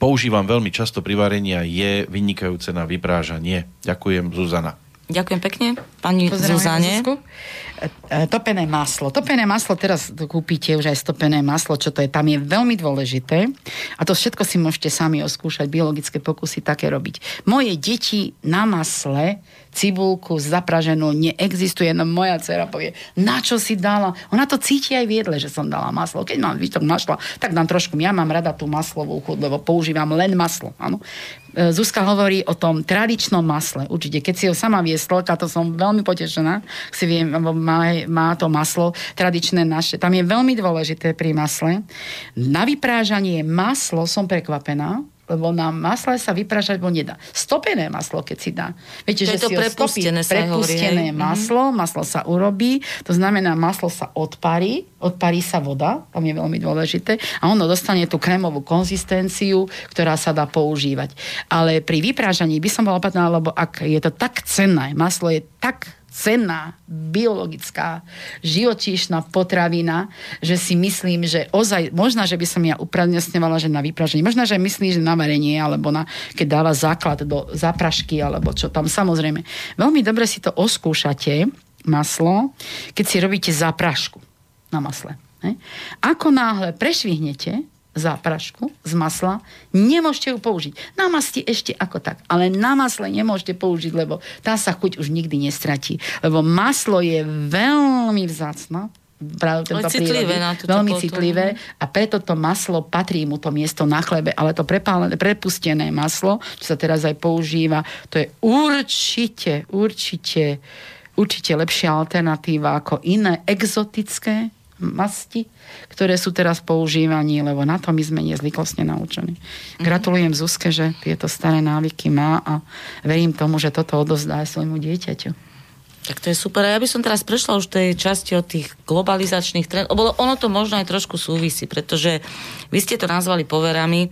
používam veľmi často pri varení a je vynikajúce na vyprážanie. Ďakujem, Zuzana. Ďakujem pekne, pani Zuzane. E, topené maslo. Topené maslo, teraz kúpite už aj stopené maslo, čo to je, tam je veľmi dôležité. A to všetko si môžete sami oskúšať, biologické pokusy také robiť. Moje deti na masle cibulku zapraženú neexistuje. No moja dcera povie, na čo si dala? Ona to cíti aj v jedle, že som dala maslo. Keď mám výtok našla, tak dám trošku. Ja mám rada tú maslovú chuť, lebo používam len maslo. Áno. E, Zuzka hovorí o tom tradičnom masle. Určite, keď si ho sama viesla, to som veľmi potešená, si viem, má, má to maslo tradičné naše. Tam je veľmi dôležité pri masle. Na vyprážanie maslo som prekvapená, lebo na masle sa vypražať bo nedá. Stopené maslo, keď si dá. Viete, to že je to si prepustené, stopí, prepustené hovorí, maslo, mm-hmm. maslo sa urobí, to znamená, maslo sa odparí, odparí sa voda, tam je veľmi dôležité, a ono dostane tú krémovú konzistenciu, ktorá sa dá používať. Ale pri vyprážaní by som bola opatrná, lebo ak je to tak cenné, maslo je tak cenná, biologická, živočíšna potravina, že si myslím, že ozaj, možno, že by som ja upradnesňovala, že na vypraženie, možno, že myslí, že na varenie, alebo na, keď dáva základ do zaprašky, alebo čo tam, samozrejme. Veľmi dobre si to oskúšate, maslo, keď si robíte zaprašku na masle. Ne? Ako náhle prešvihnete, záprašku z masla, nemôžete ju použiť. Na masti ešte ako tak, ale na masle nemôžete použiť, lebo tá sa chuť už nikdy nestratí. Lebo maslo je veľmi vzácno, práve tento citlivé na veľmi potom. citlivé a preto to maslo patrí mu to miesto na chlebe, ale to prepálené, prepustené maslo, čo sa teraz aj používa, to je určite, určite, určite lepšia alternatíva ako iné exotické masti, ktoré sú teraz používaní, lebo na to my sme nezvyklostne naučení. Mm-hmm. Gratulujem Zuzke, že tieto staré návyky má a verím tomu, že toto odozdá aj svojmu dieťaťu. Tak to je super. A ja by som teraz prešla už tej časti od tých globalizačných trendov. Ono to možno aj trošku súvisí, pretože vy ste to nazvali poverami.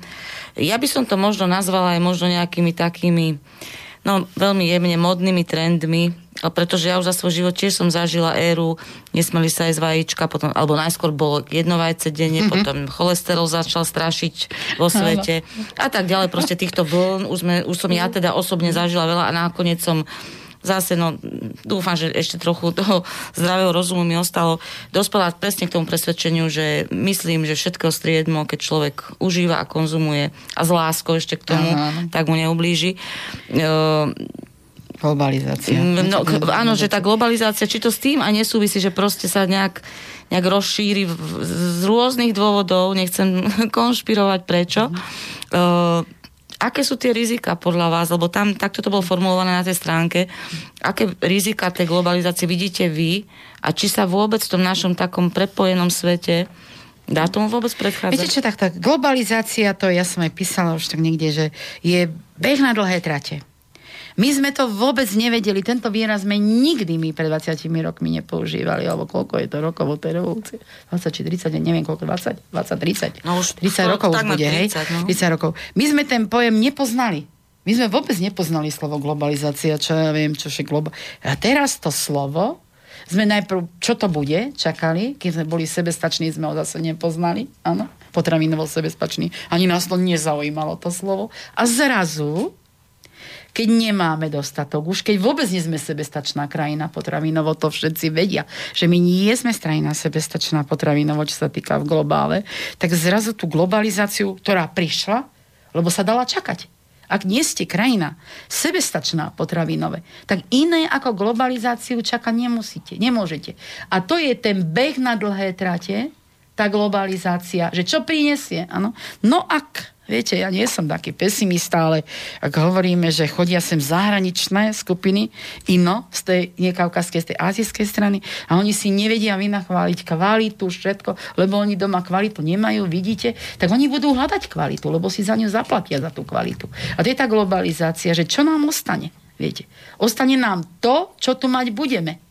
Ja by som to možno nazvala aj možno nejakými takými no, veľmi jemne modnými trendmi, pretože ja už za svoj život tiež som zažila éru, nesmeli sa jesť vajíčka, potom, alebo najskôr bolo jedno vajce denne, mm-hmm. potom cholesterol začal strašiť vo svete a tak ďalej. Proste týchto vln už, sme, už som ja teda osobne zažila veľa a nakoniec som zase, no, dúfam, že ešte trochu toho zdravého rozumu mi ostalo dospela presne k tomu presvedčeniu, že myslím, že všetko striedmo, keď človek užíva a konzumuje a z láskou ešte k tomu, Aha. tak mu neublíži. Uh, Globalizácia. No, áno, že tá globalizácia, či to s tým a nesúvisí, že proste sa nejak, nejak rozšíri v, z rôznych dôvodov, nechcem [LAUGHS] konšpirovať prečo. Uh, aké sú tie rizika podľa vás, lebo tam takto to bolo formulované na tej stránke, aké rizika tej globalizácie vidíte vy a či sa vôbec v tom našom takom prepojenom svete Dá tomu vôbec predchádzať? Viete čo, tak, tak globalizácia, to ja som aj písala už tak niekde, že je beh na dlhé trate. My sme to vôbec nevedeli, tento výraz sme nikdy my pred 20 rokmi nepoužívali, alebo koľko je to rokov od tej revolúcie? 20 či 30, neviem koľko, 20, 20, 30. No už 30 rokov už bude, 30, hej? No. 30 rokov. My sme ten pojem nepoznali. My sme vôbec nepoznali slovo globalizácia, čo ja viem, čo je global. A teraz to slovo sme najprv, čo to bude, čakali, keď sme boli sebestační, sme ho zase nepoznali, áno, potravinovo sebestační. Ani nás to nezaujímalo, to slovo. A zrazu keď nemáme dostatok, už keď vôbec nie sme sebestačná krajina potravinovo, to všetci vedia, že my nie sme strajina sebestačná potravinovo, čo sa týka v globále, tak zrazu tú globalizáciu, ktorá prišla, lebo sa dala čakať. Ak nie ste krajina sebestačná potravinové, tak iné ako globalizáciu čakať nemusíte, nemôžete. A to je ten beh na dlhé trate, tá globalizácia, že čo prinesie, áno. No ak Viete, ja nie som taký pesimista, ale ak hovoríme, že chodia sem zahraničné skupiny, ino z tej nekaukazskej, z tej azijskej strany a oni si nevedia vynachváliť kvalitu, všetko, lebo oni doma kvalitu nemajú, vidíte, tak oni budú hľadať kvalitu, lebo si za ňu zaplatia za tú kvalitu. A to je tá globalizácia, že čo nám ostane, viete. Ostane nám to, čo tu mať budeme.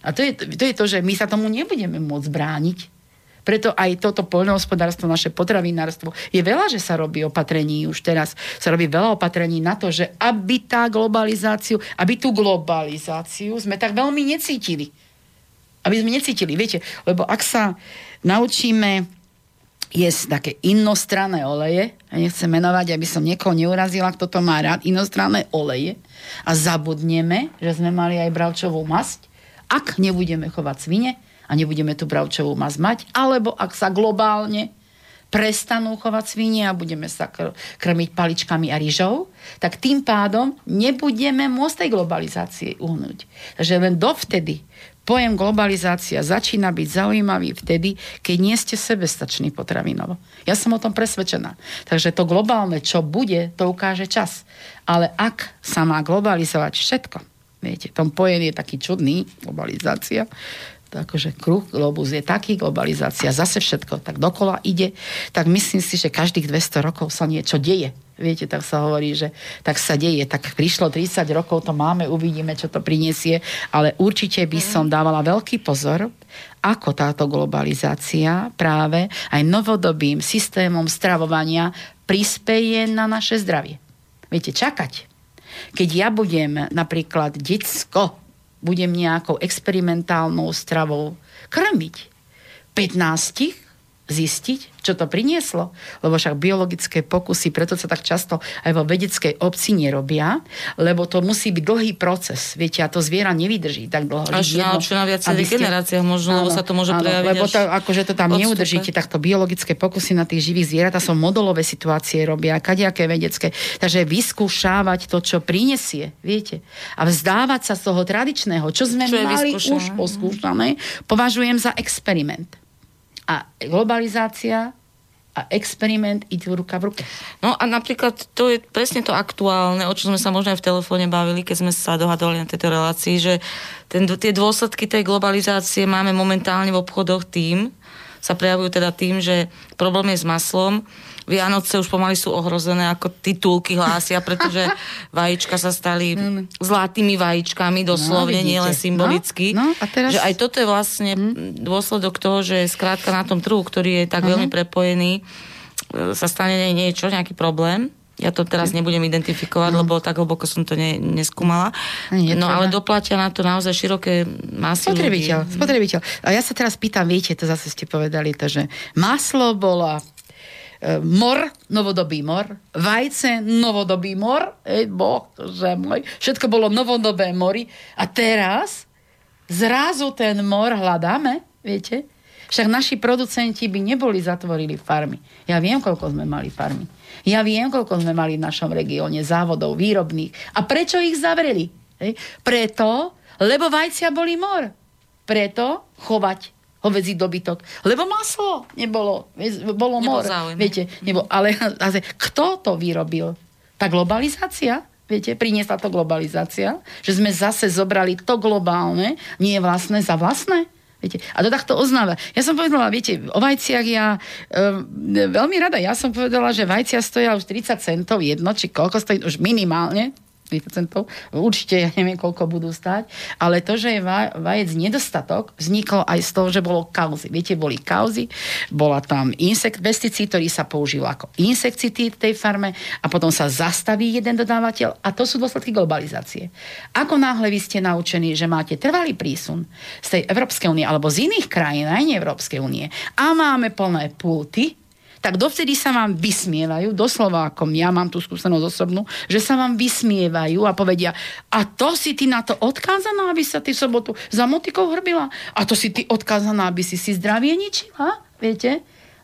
A to je, to je to, že my sa tomu nebudeme môcť brániť, preto aj toto poľnohospodárstvo, naše potravinárstvo, je veľa, že sa robí opatrení už teraz. Sa robí veľa opatrení na to, že aby tá globalizáciu, aby tú globalizáciu sme tak veľmi necítili. Aby sme necítili, viete, lebo ak sa naučíme jesť také inostranné oleje, ja nechcem menovať, aby som niekoho neurazila, kto to má rád, inostranné oleje a zabudneme, že sme mali aj bravčovú masť, ak nebudeme chovať svine, a nebudeme tu bravčovú masť mať, alebo ak sa globálne prestanú chovať svinie a budeme sa krmiť paličkami a rýžou, tak tým pádom nebudeme môcť tej globalizácie uhnúť. Takže len dovtedy pojem globalizácia začína byť zaujímavý vtedy, keď nie ste sebestační potravinovo. Ja som o tom presvedčená. Takže to globálne, čo bude, to ukáže čas. Ale ak sa má globalizovať všetko, viete, tom pojem je taký čudný, globalizácia, akože kruh, globus je taký, globalizácia, zase všetko tak dokola ide, tak myslím si, že každých 200 rokov sa niečo deje. Viete, tak sa hovorí, že tak sa deje. Tak prišlo 30 rokov, to máme, uvidíme, čo to prinesie, ale určite by som mhm. dávala veľký pozor, ako táto globalizácia práve aj novodobým systémom stravovania prispeje na naše zdravie. Viete, čakať. Keď ja budem napríklad detsko budem nejakou experimentálnou stravou krmiť. 15 zistiť, čo to prinieslo. Lebo však biologické pokusy, preto sa tak často aj vo vedeckej obci nerobia, lebo to musí byť dlhý proces. Viete, a to zviera nevydrží tak dlho. Až na, čo na viacerých ste... generáciách možno, áno, lebo sa to môže áno, prejaviť lebo to, akože to tam odstupe. neudržíte, tak to biologické pokusy na tých živých zvieratá sú modelové situácie robia, kadejaké vedecké. Takže vyskúšávať to, čo prinesie, viete. A vzdávať sa z toho tradičného, čo sme čo mali už poskúšané, považujem za experiment. A globalizácia a experiment idú ruka v ruke. No a napríklad to je presne to aktuálne, o čo sme sa možno aj v telefóne bavili, keď sme sa dohadovali na tejto relácii, že ten, tie dôsledky tej globalizácie máme momentálne v obchodoch tým, sa prejavujú teda tým, že problém je s maslom, Vianoce už pomaly sú ohrozené, ako titulky hlásia, pretože [LAUGHS] vajíčka sa stali no, no. zlatými vajíčkami, doslovne, no, nie len symbolicky. No, no, a teraz... Že aj toto je vlastne hm? dôsledok toho, že skrátka na tom trhu, ktorý je tak uh-huh. veľmi prepojený, e, sa stane niečo, nejaký problém. Ja to teraz nebudem identifikovať, no. lebo tak hlboko som to ne, neskúmala. Nie, no ale doplatia na to naozaj široké masy Spotrebiteľ, ľudí. spotrebiteľ. A ja sa teraz pýtam, viete, to zase ste povedali, to, že maslo bola mor, novodobý mor, vajce, novodobý mor, ej, boh, že môj, všetko bolo novodobé mori a teraz zrazu ten mor hľadáme, viete? Však naši producenti by neboli zatvorili farmy. Ja viem, koľko sme mali farmy. Ja viem, koľko sme mali v našom regióne závodov výrobných. A prečo ich zavreli? Hej? Preto, lebo vajcia boli mor. Preto chovať hovedzí dobytok. Lebo maslo nebolo, bolo mor. Viete, nebo, ale, [LAUGHS] ale kto to vyrobil? Tá globalizácia, viete, priniesla to globalizácia, že sme zase zobrali to globálne, nie vlastné za vlastné. Viete? A to takto oznáva. Ja som povedala, viete, o vajciach ja e, veľmi rada, ja som povedala, že vajcia stoja už 30 centov jedno, či koľko stojí už minimálne, 30%, určite ja neviem, koľko budú stať, ale to, že je vajec nedostatok, vzniklo aj z toho, že bolo kauzy. Viete, boli kauzy, bola tam insekt, pesticíd, ktorý sa použil ako insekticíd v tej farme a potom sa zastaví jeden dodávateľ a to sú dôsledky globalizácie. Ako náhle vy ste naučení, že máte trvalý prísun z tej Európskej únie alebo z iných krajín, aj nie Európskej únie a máme plné pulty, tak dovtedy sa vám vysmievajú, doslova ako ja mám tú skúsenosť osobnú, že sa vám vysmievajú a povedia, a to si ty na to odkázaná, aby sa ty v sobotu za motikou hrbila? A to si ty odkázaná, aby si si zdravie ničila? Viete?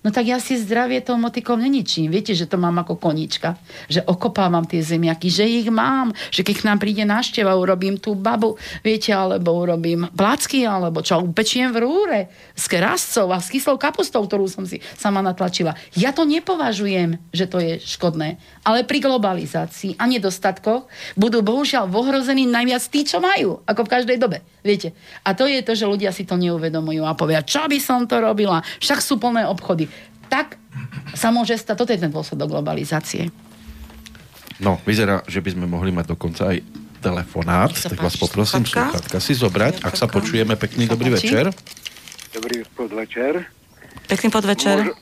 No tak ja si zdravie tou motikou neničím. Viete, že to mám ako konička. Že okopávam tie zemiaky, že ich mám. Že keď k nám príde návšteva, urobím tú babu, viete, alebo urobím placky, alebo čo, upečiem v rúre s kráscov a s kyslou kapustou, ktorú som si sama natlačila. Ja to nepovažujem, že to je škodné. Ale pri globalizácii a nedostatkoch budú bohužiaľ ohrození najviac tí, čo majú. Ako v každej dobe. Viete. A to je to, že ľudia si to neuvedomujú a povedia, čo by som to robila? Však sú plné obchody tak sa môže stať, toto je ten dôsledok globalizácie. No, vyzerá, že by sme mohli mať dokonca aj telefonát, tak páči, vás poprosím sluchatka si zobrať, ak sa počujeme. Pekný dobrý večer. Dobrý podvečer. Pekný podvečer. Môž,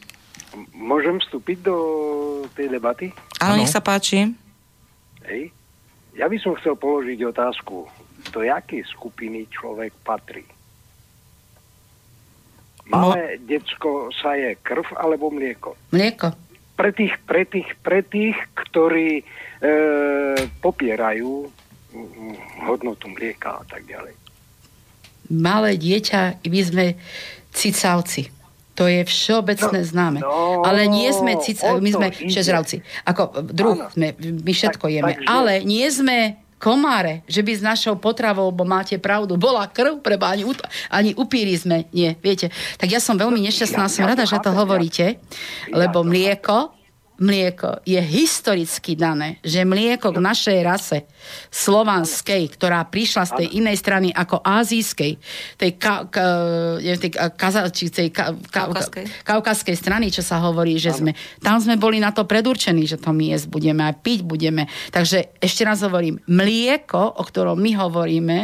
môžem vstúpiť do tej debaty? Áno, nech sa páči. Hej. Ja by som chcel položiť otázku, do jakej skupiny človek patrí. Malé no. decko sa je krv alebo mlieko? Mlieko. Pre tých, pre tých, pre tých ktorí e, popierajú hodnotu mlieka a tak ďalej. Malé dieťa, my sme cicavci. To je všeobecné no, známe. No, Ale nie sme cicavci, my sme šežravci. Ako druh, sme, my všetko tak, jeme. Takže... Ale nie sme komáre, že by s našou potravou, bo máte pravdu, bola krv, preba ani, ani upíri sme, nie, viete. Tak ja som veľmi nešťastná, som rada, že to hovoríte, lebo mlieko mlieko je historicky dané, že mlieko k našej rase slovanskej, ktorá prišla z tej inej strany ako azijskej, tej, ka, ka, tej, kaza, či tej ka, ka, kaukaskej strany, čo sa hovorí, že sme, tam sme boli na to predurčení, že to my jesť budeme a piť budeme. Takže ešte raz hovorím, mlieko, o ktorom my hovoríme,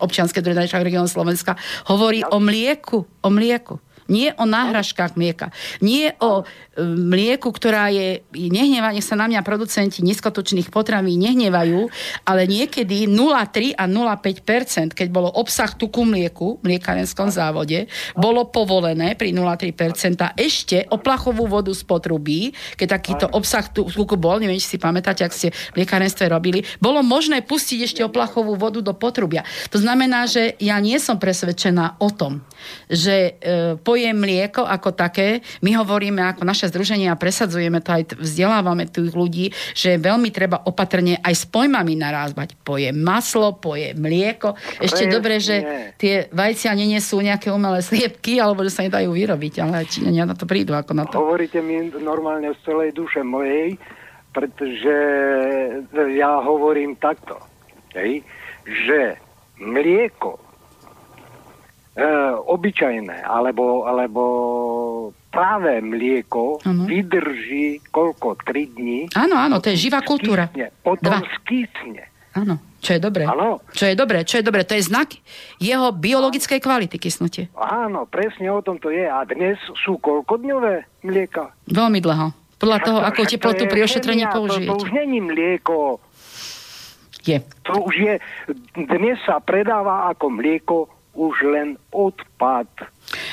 občianske región Slovenska, hovorí o mlieku, o mlieku. Nie o náhražkách mlieka. Nie o e, mlieku, ktorá je... Nehnevá, nech sa na mňa producenti nízkotučných potraví nehnevajú, ale niekedy 0,3 a 0,5% keď bolo obsah tuku mlieku v mliekarenskom závode, bolo povolené pri 0,3% ešte oplachovú vodu z potrubí, keď takýto obsah tuku bol, neviem, či si pamätáte, ak ste v mliekárenstve robili, bolo možné pustiť ešte oplachovú vodu do potrubia. To znamená, že ja nie som presvedčená o tom, že e, po pojem mlieko ako také, my hovoríme ako naše združenie a presadzujeme to aj vzdelávame tých ľudí, že veľmi treba opatrne aj s pojmami narázbať. Pojem maslo, pojem mlieko. Ešte dobre, že tie vajcia nenesú nejaké umelé sliepky, alebo že sa nedajú vyrobiť, ale Číňania na to prídu ako na to. Hovoríte mi normálne z celej duše mojej, pretože ja hovorím takto, hej, že mlieko obyčajné, alebo, alebo práve mlieko ano. vydrží koľko? 3 dní? Áno, áno, to je živá kultúra. potom Dva. skýsne. Áno, čo je dobré. Áno. Čo je dobré, čo je dobré. To je znak jeho biologickej kvality kysnutie. Áno, presne o tom to je. A dnes sú koľko dňové mlieka? Veľmi dlho. Podľa toho, to, ako teplotu pri ošetrení použijete. To, to už není mlieko. Je. To už je, dnes sa predáva ako mlieko už len odpad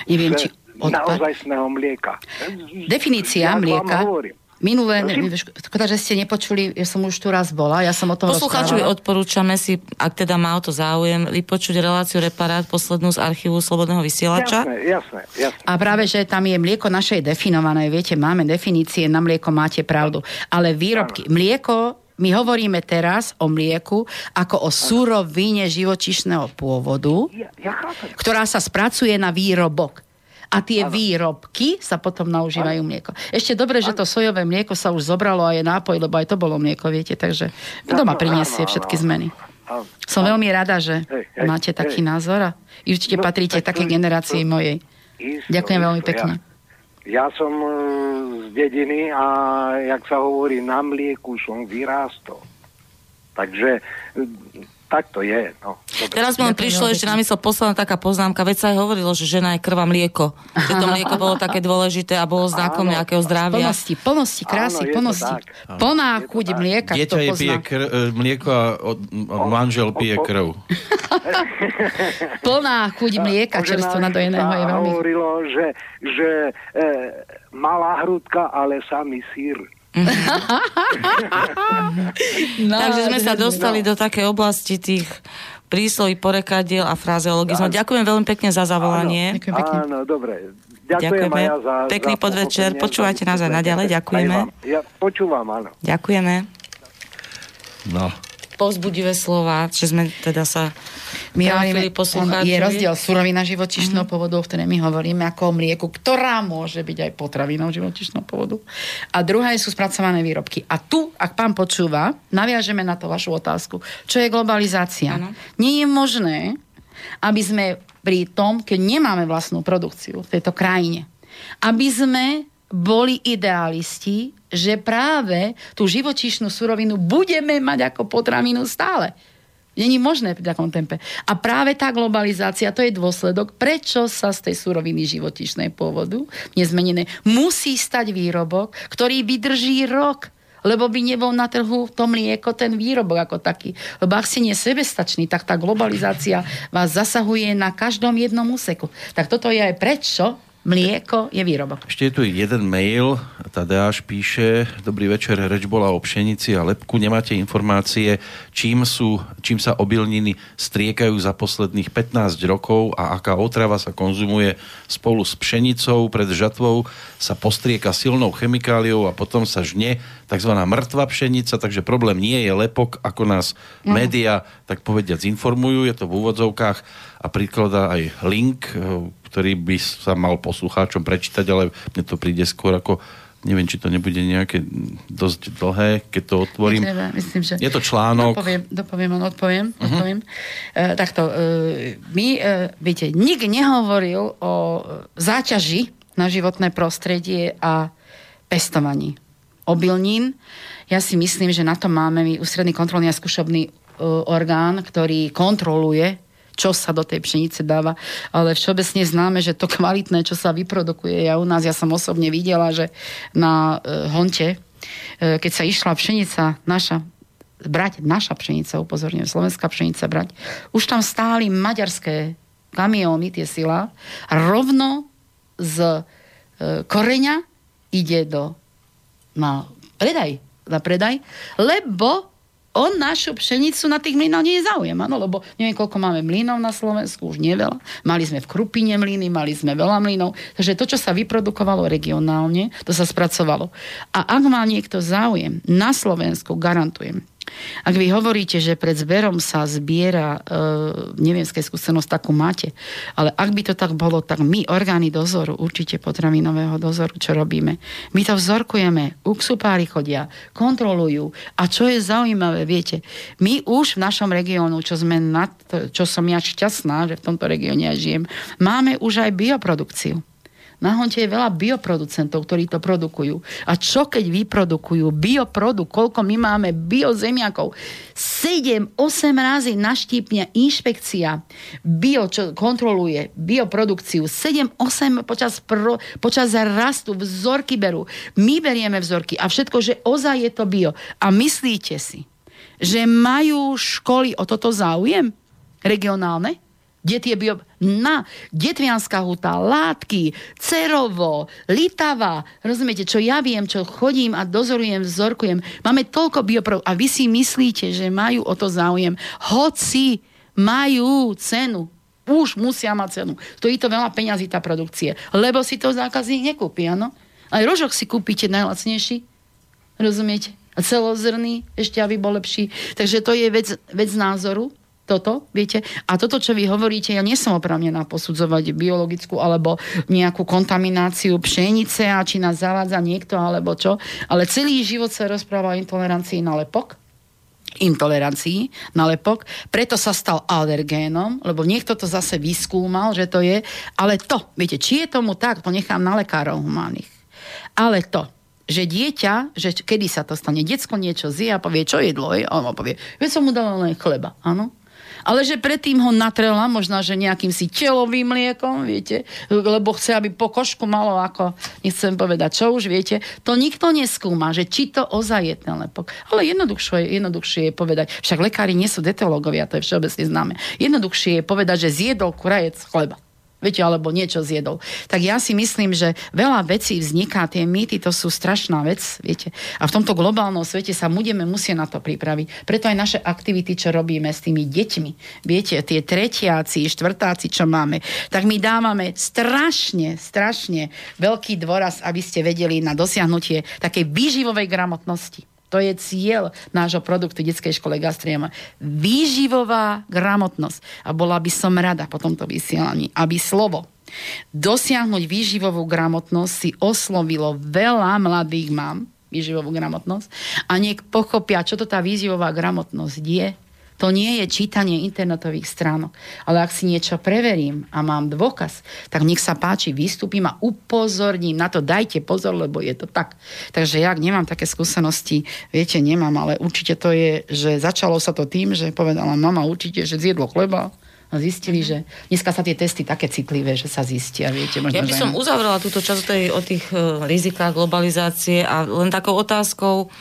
Neviem, či odpad? naozajstného mlieka. Definícia ja mlieka. Minulé, škoda, že ste nepočuli, ja som už tu raz bola, ja som o tom Poslucháčovi odporúčame si, ak teda má o to záujem, vypočuť reláciu Reparát poslednú z archívu Slobodného vysielača. Jasné, jasné, jasné. A práve, že tam je mlieko naše definované, viete, máme definície, na mlieko máte pravdu, ale výrobky, mlieko my hovoríme teraz o mlieku ako o surovine živočišného pôvodu, ktorá sa spracuje na výrobok. A tie ano. výrobky sa potom naužívajú ano. mlieko. Ešte dobre, že to sojové mlieko sa už zobralo a je nápoj, lebo aj to bolo mlieko, viete, takže doma priniesie všetky zmeny. Som veľmi rada, že hej, hej, máte taký hej. názor a určite no, patríte tak také generácii mojej. Isto, Ďakujem isto, veľmi pekne. Ja, ja som z dediny a jak sa hovorí, na mlieku som vyrástol. Takže tak to je. No. Dobre. Teraz mi prišlo ešte na mysle posledná taká poznámka, veď sa aj hovorilo, že žena je krva mlieko. Že to mlieko bolo také dôležité a bolo znakom áno, nejakého zdravia. Plnosti, plnosti, krásy, áno, plnosti. Plná chuť mlieka. Dieťa je pije kr- e, mlieko a od, od manžel pije krv. Plná chuť mlieka, čerstvo nadojeného je veľmi... hovorilo, že, že e, malá hrudka, ale samý sír. no, [LAUGHS] Takže sme sa dostali no. do také oblasti tých prísloví, porekadiel a frazeologizmu. Ďakujem veľmi pekne za zavolanie. Áno, pekne. áno dobre. Ďakujem Ďakujeme. Ja za, Pekný za podvečer. Počúvajte nás aj naďalej. Ďakujeme. Ja počúvam, áno. Ďakujeme. No, povzbudivé slova, že sme teda sa my hovoríme, je rozdiel surovina živočišného mm-hmm. povodu, o ktorej my hovoríme ako o mlieku, ktorá môže byť aj potravinou živočišného povodu. A druhá sú spracované výrobky. A tu, ak pán počúva, naviažeme na to vašu otázku. Čo je globalizácia? Ano. Nie je možné, aby sme pri tom, keď nemáme vlastnú produkciu v tejto krajine, aby sme boli idealisti, že práve tú živočíšnu surovinu budeme mať ako potravinu stále. Není možné v takom tempe. A práve tá globalizácia, to je dôsledok, prečo sa z tej suroviny životičnej pôvodu, nezmenené, musí stať výrobok, ktorý vydrží rok lebo by nebol na trhu to mlieko, ten výrobok ako taký. Lebo ak ste nie sebestačný, tak tá globalizácia vás zasahuje na každom jednom úseku. Tak toto je aj prečo Mlieko je výrobok. Ešte je tu jeden mail. Tadeáš píše, dobrý večer, reč bola o pšenici a lepku. Nemáte informácie, čím, sú, čím sa obilniny striekajú za posledných 15 rokov a aká otrava sa konzumuje spolu s pšenicou. Pred žatvou sa postrieka silnou chemikáliou a potom sa žne tzv. mŕtva pšenica, takže problém nie je lepok, ako nás mm. média, tak povediac, informujú. Je to v úvodzovkách a príklada aj link ktorý by sa mal poslucháčom prečítať, ale mne to príde skôr ako neviem, či to nebude nejaké dosť dlhé, keď to otvorím. Netreba, myslím, že... Je to článok. Dopoviem, dopoviem, odpoviem. Uh-huh. odpoviem. E, takto, e, my, e, viete, nik nehovoril o záťaži na životné prostredie a pestovaní obilnín. Ja si myslím, že na to máme my ústredný kontrolný a skúšobný e, orgán, ktorý kontroluje čo sa do tej pšenice dáva, ale všeobecne známe, že to kvalitné, čo sa vyprodukuje, ja u nás, ja som osobne videla, že na e, Honte, e, keď sa išla pšenica naša, brať, naša pšenica, upozorňujem, slovenská pšenica brať, už tam stáli maďarské kamióny, tie sila, a rovno z e, koreňa ide do na predaj, na predaj, lebo on našu pšenicu na tých mlynoch nie je záujem, áno, lebo neviem, koľko máme mlynov na Slovensku, už nie veľa. Mali sme v Krupine mlyny, mali sme veľa mlynov, takže to, čo sa vyprodukovalo regionálne, to sa spracovalo. A ak má niekto záujem na Slovensku, garantujem, ak vy hovoríte, že pred zberom sa zbiera, e, neviem, z skúsenosť takú máte, ale ak by to tak bolo, tak my, orgány dozoru, určite potravinového dozoru, čo robíme, my to vzorkujeme, uksupári chodia, kontrolujú. A čo je zaujímavé, viete, my už v našom regiónu, čo sme na to, čo som ja šťastná, že v tomto regióne ja žijem, máme už aj bioprodukciu. Na Honte je veľa bioproducentov, ktorí to produkujú. A čo keď vyprodukujú bioprodukt, koľko my máme biozemiakov? 7-8 razy naštípne inšpekcia bio, čo kontroluje bioprodukciu. 7-8 počas, pro, počas rastu vzorky berú. My berieme vzorky a všetko, že ozaj je to bio. A myslíte si, že majú školy o toto záujem? Regionálne? Kde tie bio... Na, Detvianská huta, Látky, Cerovo, Litava. Rozumiete, čo ja viem, čo chodím a dozorujem, vzorkujem. Máme toľko bioprov a vy si myslíte, že majú o to záujem. Hoci majú cenu. Už musia mať cenu. Stojí to veľa peňazí tá produkcie. Lebo si to zákazník nekúpi, áno? Aj rožok si kúpite najlacnejší. Rozumiete? A celozrný, ešte aby bol lepší. Takže to je vec, vec názoru toto, viete? A toto, čo vy hovoríte, ja nie som oprávnená posudzovať biologickú alebo nejakú kontamináciu pšenice a či nás zavádza niekto alebo čo, ale celý život sa rozpráva o intolerancii na lepok intolerancii na lepok, preto sa stal alergénom, lebo niekto to zase vyskúmal, že to je, ale to, viete, či je tomu tak, to nechám na lekárov humánnych. Ale to, že dieťa, že kedy sa to stane, decko niečo zje a povie, čo jedlo, je? on povie, veď som mu dala len chleba, áno ale že predtým ho natrela možno, že nejakým si telovým mliekom, viete, lebo chce, aby po košku malo ako, nechcem povedať, čo už viete, to nikto neskúma, že či to ozaj je ten lepok. Ale jednoduchšie, jednoduchšie je povedať, však lekári nie sú detológovia, to je všeobecne známe. Jednoduchšie je povedať, že zjedol kurajec chleba viete, alebo niečo zjedol. Tak ja si myslím, že veľa vecí vzniká, tie mýty, to sú strašná vec, viete. A v tomto globálnom svete sa budeme musieť na to pripraviť. Preto aj naše aktivity, čo robíme s tými deťmi, viete, tie tretiaci, štvrtáci, čo máme, tak my dávame strašne, strašne veľký dôraz, aby ste vedeli na dosiahnutie takej výživovej gramotnosti. To je cieľ nášho produktu detskej škole Gastriema. Výživová gramotnosť. A bola by som rada po tomto vysielaní, aby slovo dosiahnuť výživovú gramotnosť si oslovilo veľa mladých mám, výživovú gramotnosť, a niek pochopia, čo to tá výživová gramotnosť je, to nie je čítanie internetových stránok. Ale ak si niečo preverím a mám dôkaz, tak nech sa páči, vystúpim a upozorním na to. Dajte pozor, lebo je to tak. Takže ja nemám také skúsenosti, viete, nemám, ale určite to je, že začalo sa to tým, že povedala mama určite, že zjedlo chleba, a zistili, že dneska sa tie testy také citlivé, že sa zistia, viete. Možno, ja by som uzavrela túto časť o tých uh, rizikách globalizácie a len takou otázkou,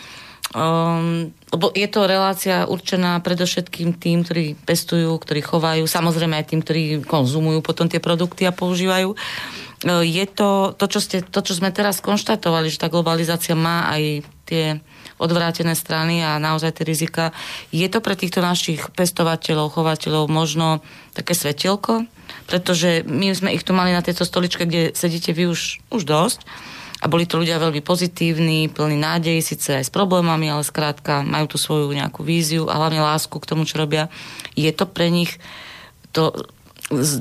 Um, lebo je to relácia určená predovšetkým tým, ktorí pestujú, ktorí chovajú, samozrejme aj tým, ktorí konzumujú potom tie produkty a používajú. Uh, je to, to čo, ste, to, čo sme teraz konštatovali, že tá globalizácia má aj tie odvrátené strany a naozaj tie rizika. Je to pre týchto našich pestovateľov, chovateľov možno také svetelko? Pretože my sme ich tu mali na tejto stoličke, kde sedíte vy už, už dosť a boli to ľudia veľmi pozitívni, plní nádej, síce aj s problémami, ale skrátka majú tu svoju nejakú víziu a hlavne lásku k tomu, čo robia. Je to pre nich to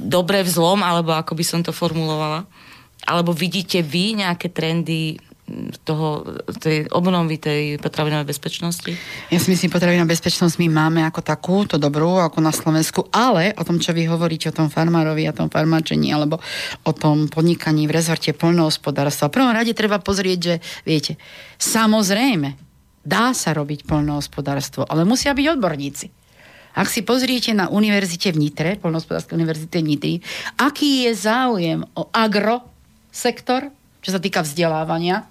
dobre v zlom, alebo ako by som to formulovala? Alebo vidíte vy nejaké trendy toho, tej obnovy tej potravinovej bezpečnosti? Ja si myslím, potravinová bezpečnosť my máme ako takú, to dobrú, ako na Slovensku, ale o tom, čo vy hovoríte, o tom farmárovi, o tom farmáčení, alebo o tom podnikaní v rezorte poľnohospodárstva. V prvom rade treba pozrieť, že viete, samozrejme, dá sa robiť poľnohospodárstvo, ale musia byť odborníci. Ak si pozriete na univerzite v Nitre, Poľnohospodárskej univerzite Nitry, aký je záujem o agrosektor, čo sa týka vzdelávania,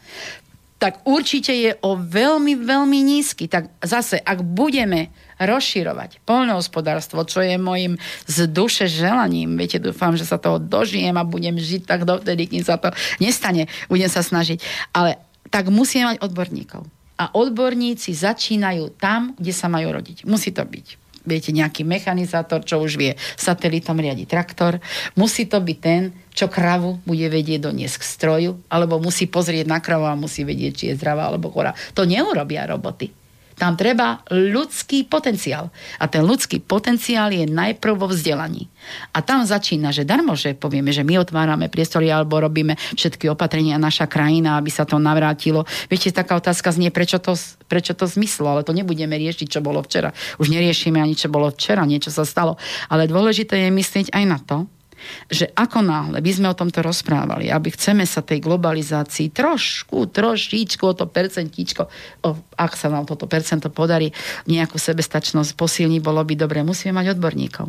tak určite je o veľmi, veľmi nízky. Tak zase, ak budeme rozširovať poľnohospodárstvo, čo je môjim z duše želaním, viete, dúfam, že sa toho dožijem a budem žiť tak dovtedy, kým sa to nestane, budem sa snažiť. Ale tak musíme mať odborníkov. A odborníci začínajú tam, kde sa majú rodiť. Musí to byť viete, nejaký mechanizátor, čo už vie satelitom riadi traktor. Musí to byť ten, čo kravu bude vedieť doniesť k stroju, alebo musí pozrieť na kravu a musí vedieť, či je zdravá alebo chorá. To neurobia roboty. Tam treba ľudský potenciál. A ten ľudský potenciál je najprv vo vzdelaní. A tam začína, že darmo, že povieme, že my otvárame priestory alebo robíme všetky opatrenia naša krajina, aby sa to navrátilo. Viete, taká otázka znie, prečo to, prečo to zmyslo, ale to nebudeme riešiť, čo bolo včera. Už neriešime ani, čo bolo včera, niečo sa stalo. Ale dôležité je myslieť aj na to, že ako náhle by sme o tomto rozprávali, aby chceme sa tej globalizácii trošku, trošičku o to percentíčko, o, ak sa nám toto percento podarí, nejakú sebestačnosť posilní, bolo by dobre, musíme mať odborníkov.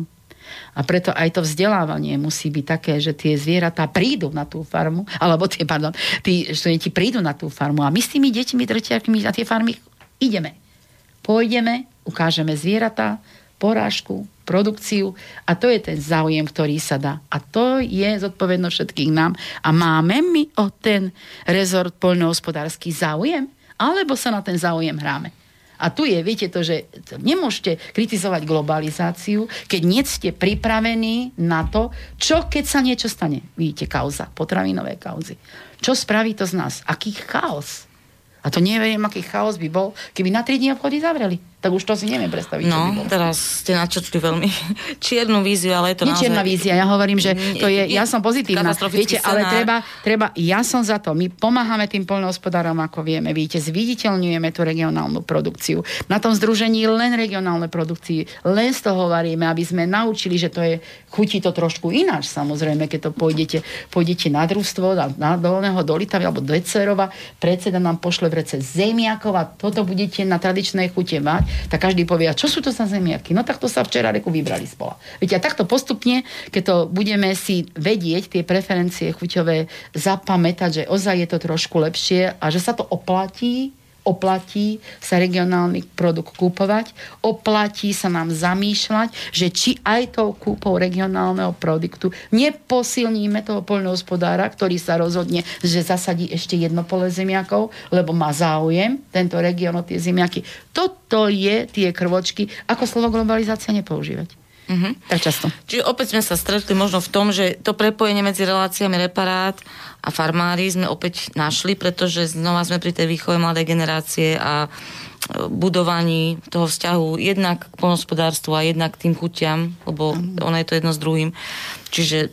A preto aj to vzdelávanie musí byť také, že tie zvieratá prídu na tú farmu, alebo tie, pardon, tí študenti prídu na tú farmu a my s tými deťmi, tretiakmi na tie farmy ideme. Pôjdeme, ukážeme zvieratá, porážku, produkciu a to je ten záujem, ktorý sa dá. A to je zodpovednosť všetkých nám. A máme my o ten rezort poľnohospodársky záujem? Alebo sa na ten záujem hráme? A tu je, viete to, že nemôžete kritizovať globalizáciu, keď nie ste pripravení na to, čo keď sa niečo stane. Vidíte, kauza, potravinové kauzy. Čo spraví to z nás? Aký chaos? A to neviem, aký chaos by bol, keby na 3 dní obchody zavreli. Tak už to si neviem predstaviť. No, teraz ste načrtli veľmi [LAUGHS] čiernu víziu, ale je to Nie naozaj... čierna vízia, ja hovorím, že to je, ja som pozitívna. Viete, ale treba, treba, ja som za to, my pomáhame tým poľnohospodárom, ako vieme, viete, zviditeľňujeme tú regionálnu produkciu. Na tom združení len regionálne produkcie, len z toho varíme, aby sme naučili, že to je, chutí to trošku ináč, samozrejme, keď to pôjdete, pôjdete na družstvo, na, na dolného Dolitavy alebo do Ecerova, predseda nám pošle v rece zemiakov a toto budete na tradičnej chute mať tak každý povie, a čo sú to za zemiaky? No tak to sa včera reku vybrali spola. Viete, a takto postupne, keď to budeme si vedieť, tie preferencie chuťové zapamätať, že ozaj je to trošku lepšie a že sa to oplatí, oplatí sa regionálny produkt kúpovať, oplatí sa nám zamýšľať, že či aj tou kúpou regionálneho produktu neposilníme toho poľnohospodára, ktorý sa rozhodne, že zasadí ešte jedno pole zemiakov, lebo má záujem tento región o tie zemiaky. Toto je tie krvočky, ako slovo globalizácia nepoužívať. Mm-hmm. Tak často. Čiže opäť sme sa stretli možno v tom, že to prepojenie medzi reláciami reparát a farmári sme opäť našli, pretože znova sme pri tej výchove mladej generácie a budovaní toho vzťahu jednak k polnospodárstvu a jednak k tým chutiam, lebo ono je to jedno s druhým. Čiže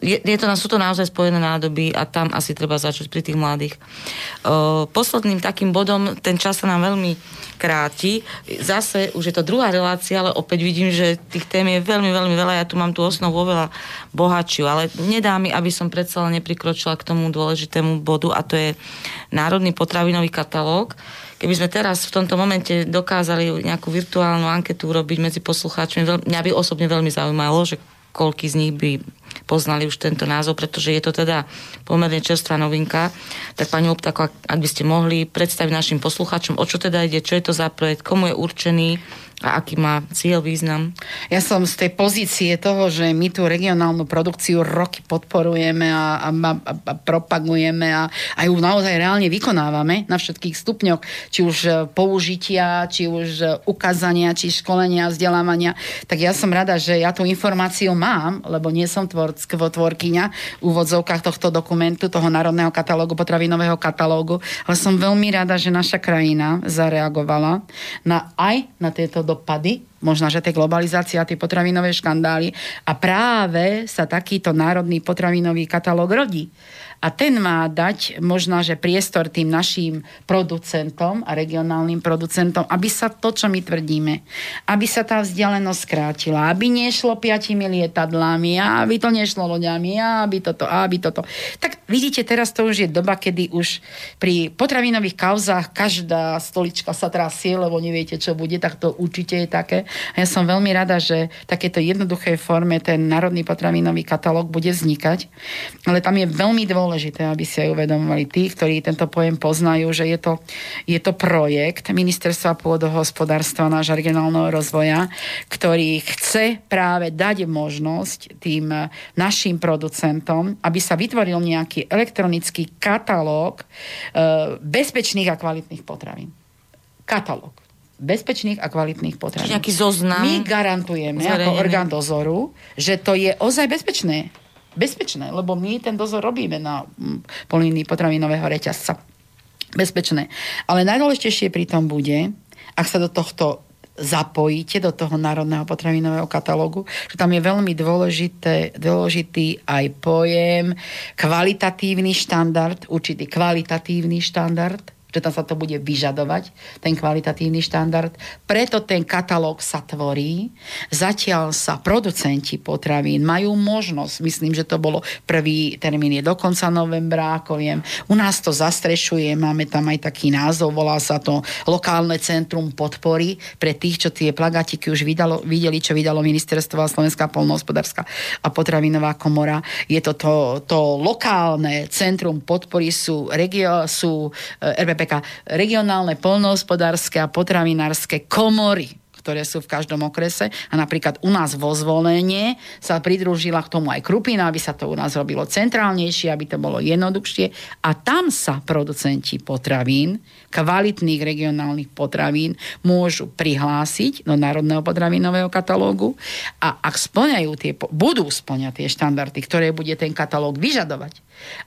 je, je to, sú to naozaj spojené nádoby a tam asi treba začať pri tých mladých. Uh, posledným takým bodom, ten čas sa nám veľmi kráti. Zase už je to druhá relácia, ale opäť vidím, že tých tém je veľmi, veľmi veľa. Ja tu mám tú osnovu oveľa bohatšiu, ale nedá mi, aby som predsa len neprikročila k tomu dôležitému bodu a to je Národný potravinový katalóg. Keby sme teraz v tomto momente dokázali nejakú virtuálnu anketu urobiť medzi poslucháčmi, mňa by osobne veľmi zaujímalo, že koľky z nich by poznali už tento názov, pretože je to teda pomerne čerstvá novinka. Tak pani Optako, ak, ak by ste mohli predstaviť našim poslucháčom, o čo teda ide, čo je to za projekt, komu je určený, a aký má cieľ, význam? Ja som z tej pozície toho, že my tú regionálnu produkciu roky podporujeme a, a, a, a propagujeme a, a ju naozaj reálne vykonávame na všetkých stupňoch, či už e, použitia, či už e, ukázania, či školenia, vzdelávania. Tak ja som rada, že ja tú informáciu mám, lebo nie som tvorkyňa v úvodzovkách tohto dokumentu, toho Národného katalógu, potravinového katalógu, ale som veľmi rada, že naša krajina zareagovala na, aj na tieto dopady, možno, že tej globalizácie tie potravinové škandály a práve sa takýto národný potravinový katalóg rodí. A ten má dať možno, že priestor tým našim producentom a regionálnym producentom, aby sa to, čo my tvrdíme, aby sa tá vzdialenosť skrátila, aby nešlo piatimi lietadlami, aby to nešlo loďami, aby toto, aby toto. Tak vidíte, teraz to už je doba, kedy už pri potravinových kauzách každá stolička sa trasie, lebo neviete, čo bude, tak to určite je také. A ja som veľmi rada, že takéto jednoduchej forme ten národný potravinový katalóg bude vznikať. Ale tam je veľmi dôležité dôležité, aby si aj uvedomovali tí, ktorí tento pojem poznajú, že je to, je to projekt Ministerstva pôdohospodárstva nášho regionálneho rozvoja, ktorý chce práve dať možnosť tým našim producentom, aby sa vytvoril nejaký elektronický katalóg e, bezpečných a kvalitných potravín. Katalóg bezpečných a kvalitných potravín. Nejaký zoznam. My garantujeme zverejnený. ako orgán dozoru, že to je ozaj bezpečné bezpečné, lebo my ten dozor robíme na mm, polínii potravinového reťazca. Bezpečné. Ale najdôležitejšie pri tom bude, ak sa do tohto zapojíte do toho národného potravinového katalógu, že tam je veľmi dôležité, dôležitý aj pojem kvalitatívny štandard, určitý kvalitatívny štandard, že tam sa to bude vyžadovať, ten kvalitatívny štandard. Preto ten katalóg sa tvorí. Zatiaľ sa producenti potravín majú možnosť, myslím, že to bolo prvý termín je do konca novembra, ako viem. U nás to zastrešuje, máme tam aj taký názov, volá sa to Lokálne centrum podpory pre tých, čo tie plagatiky už vydalo, videli, čo vydalo ministerstvo a Slovenská polnohospodárska a potravinová komora. Je to to, to lokálne centrum podpory sú, regio, sú e, RBP RPK, regionálne polnohospodárske a potravinárske komory ktoré sú v každom okrese. A napríklad u nás vo zvolenie sa pridružila k tomu aj Krupina, aby sa to u nás robilo centrálnejšie, aby to bolo jednoduchšie. A tam sa producenti potravín, kvalitných regionálnych potravín, môžu prihlásiť do Národného potravinového katalógu a ak splňajú tie, budú splňať tie štandardy, ktoré bude ten katalóg vyžadovať,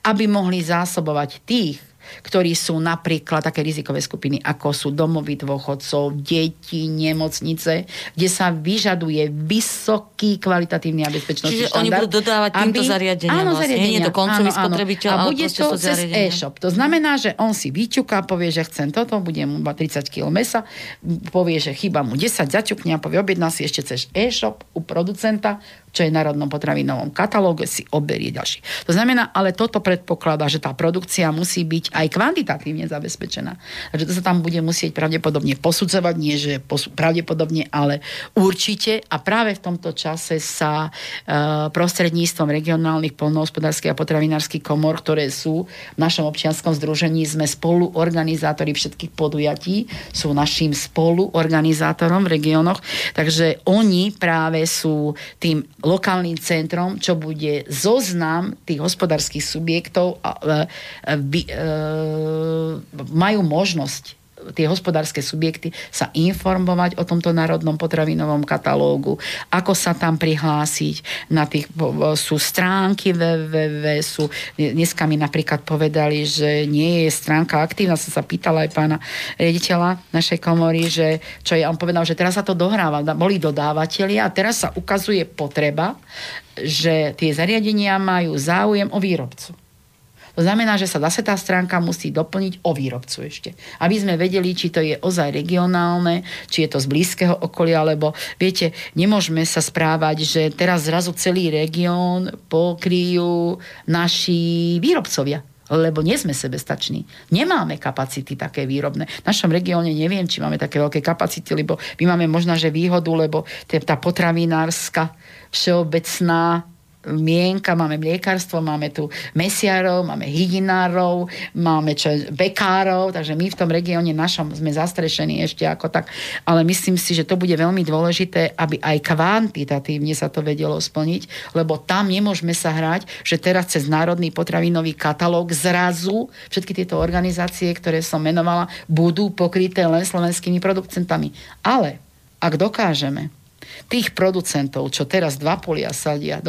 aby mohli zásobovať tých ktorí sú napríklad také rizikové skupiny, ako sú domovy dôchodcov, deti, nemocnice, kde sa vyžaduje vysoký kvalitatívny a bezpečnostný Čiže štandard. oni budú dodávať týmto aby, zariadeniam áno, vlastne, zariadenia. nie to koncový áno, spotrebiteľ, A bude to cez e-shop. To znamená, že on si vyťuká, povie, že chcem toto, bude mu 30 kg mesa, povie, že chyba mu 10, zaťukne a povie, objedná si ešte cez e-shop u producenta, čo je v Národnom potravinovom katalóge, si oberie ďalší. To znamená, ale toto predpokladá, že tá produkcia musí byť aj kvantitatívne zabezpečená. Takže to sa tam bude musieť pravdepodobne posudzovať, nie že posu- pravdepodobne, ale určite. A práve v tomto čase sa e, prostredníctvom regionálnych polnohospodárskych a potravinárskych komor, ktoré sú v našom občianskom združení, sme spoluorganizátori všetkých podujatí, sú našim spoluorganizátorom v regiónoch, takže oni práve sú tým lokálnym centrom, čo bude zoznam tých hospodárskych subjektov a, e, e, e, majú možnosť tie hospodárske subjekty sa informovať o tomto národnom potravinovom katalógu, ako sa tam prihlásiť. Na tých sú stránky www, sú, dneska mi napríklad povedali, že nie je stránka aktívna, som sa pýtala aj pána riaditeľa našej komory, že čo je, on povedal, že teraz sa to dohráva, boli dodávateľia a teraz sa ukazuje potreba, že tie zariadenia majú záujem o výrobcu. To znamená, že sa zase tá stránka musí doplniť o výrobcu ešte. Aby sme vedeli, či to je ozaj regionálne, či je to z blízkeho okolia, lebo viete, nemôžeme sa správať, že teraz zrazu celý región pokryjú naši výrobcovia lebo nie sme sebestační. Nemáme kapacity také výrobné. V našom regióne neviem, či máme také veľké kapacity, lebo my máme možno, že výhodu, lebo tá potravinárska všeobecná mienka, máme mliekarstvo, máme tu mesiarov, máme hydinárov, máme čo, bekárov, takže my v tom regióne našom sme zastrešení ešte ako tak, ale myslím si, že to bude veľmi dôležité, aby aj kvantitatívne sa to vedelo splniť, lebo tam nemôžeme sa hrať, že teraz cez Národný potravinový katalóg zrazu všetky tieto organizácie, ktoré som menovala, budú pokryté len slovenskými producentami. Ale ak dokážeme tých producentov, čo teraz dva polia sadia,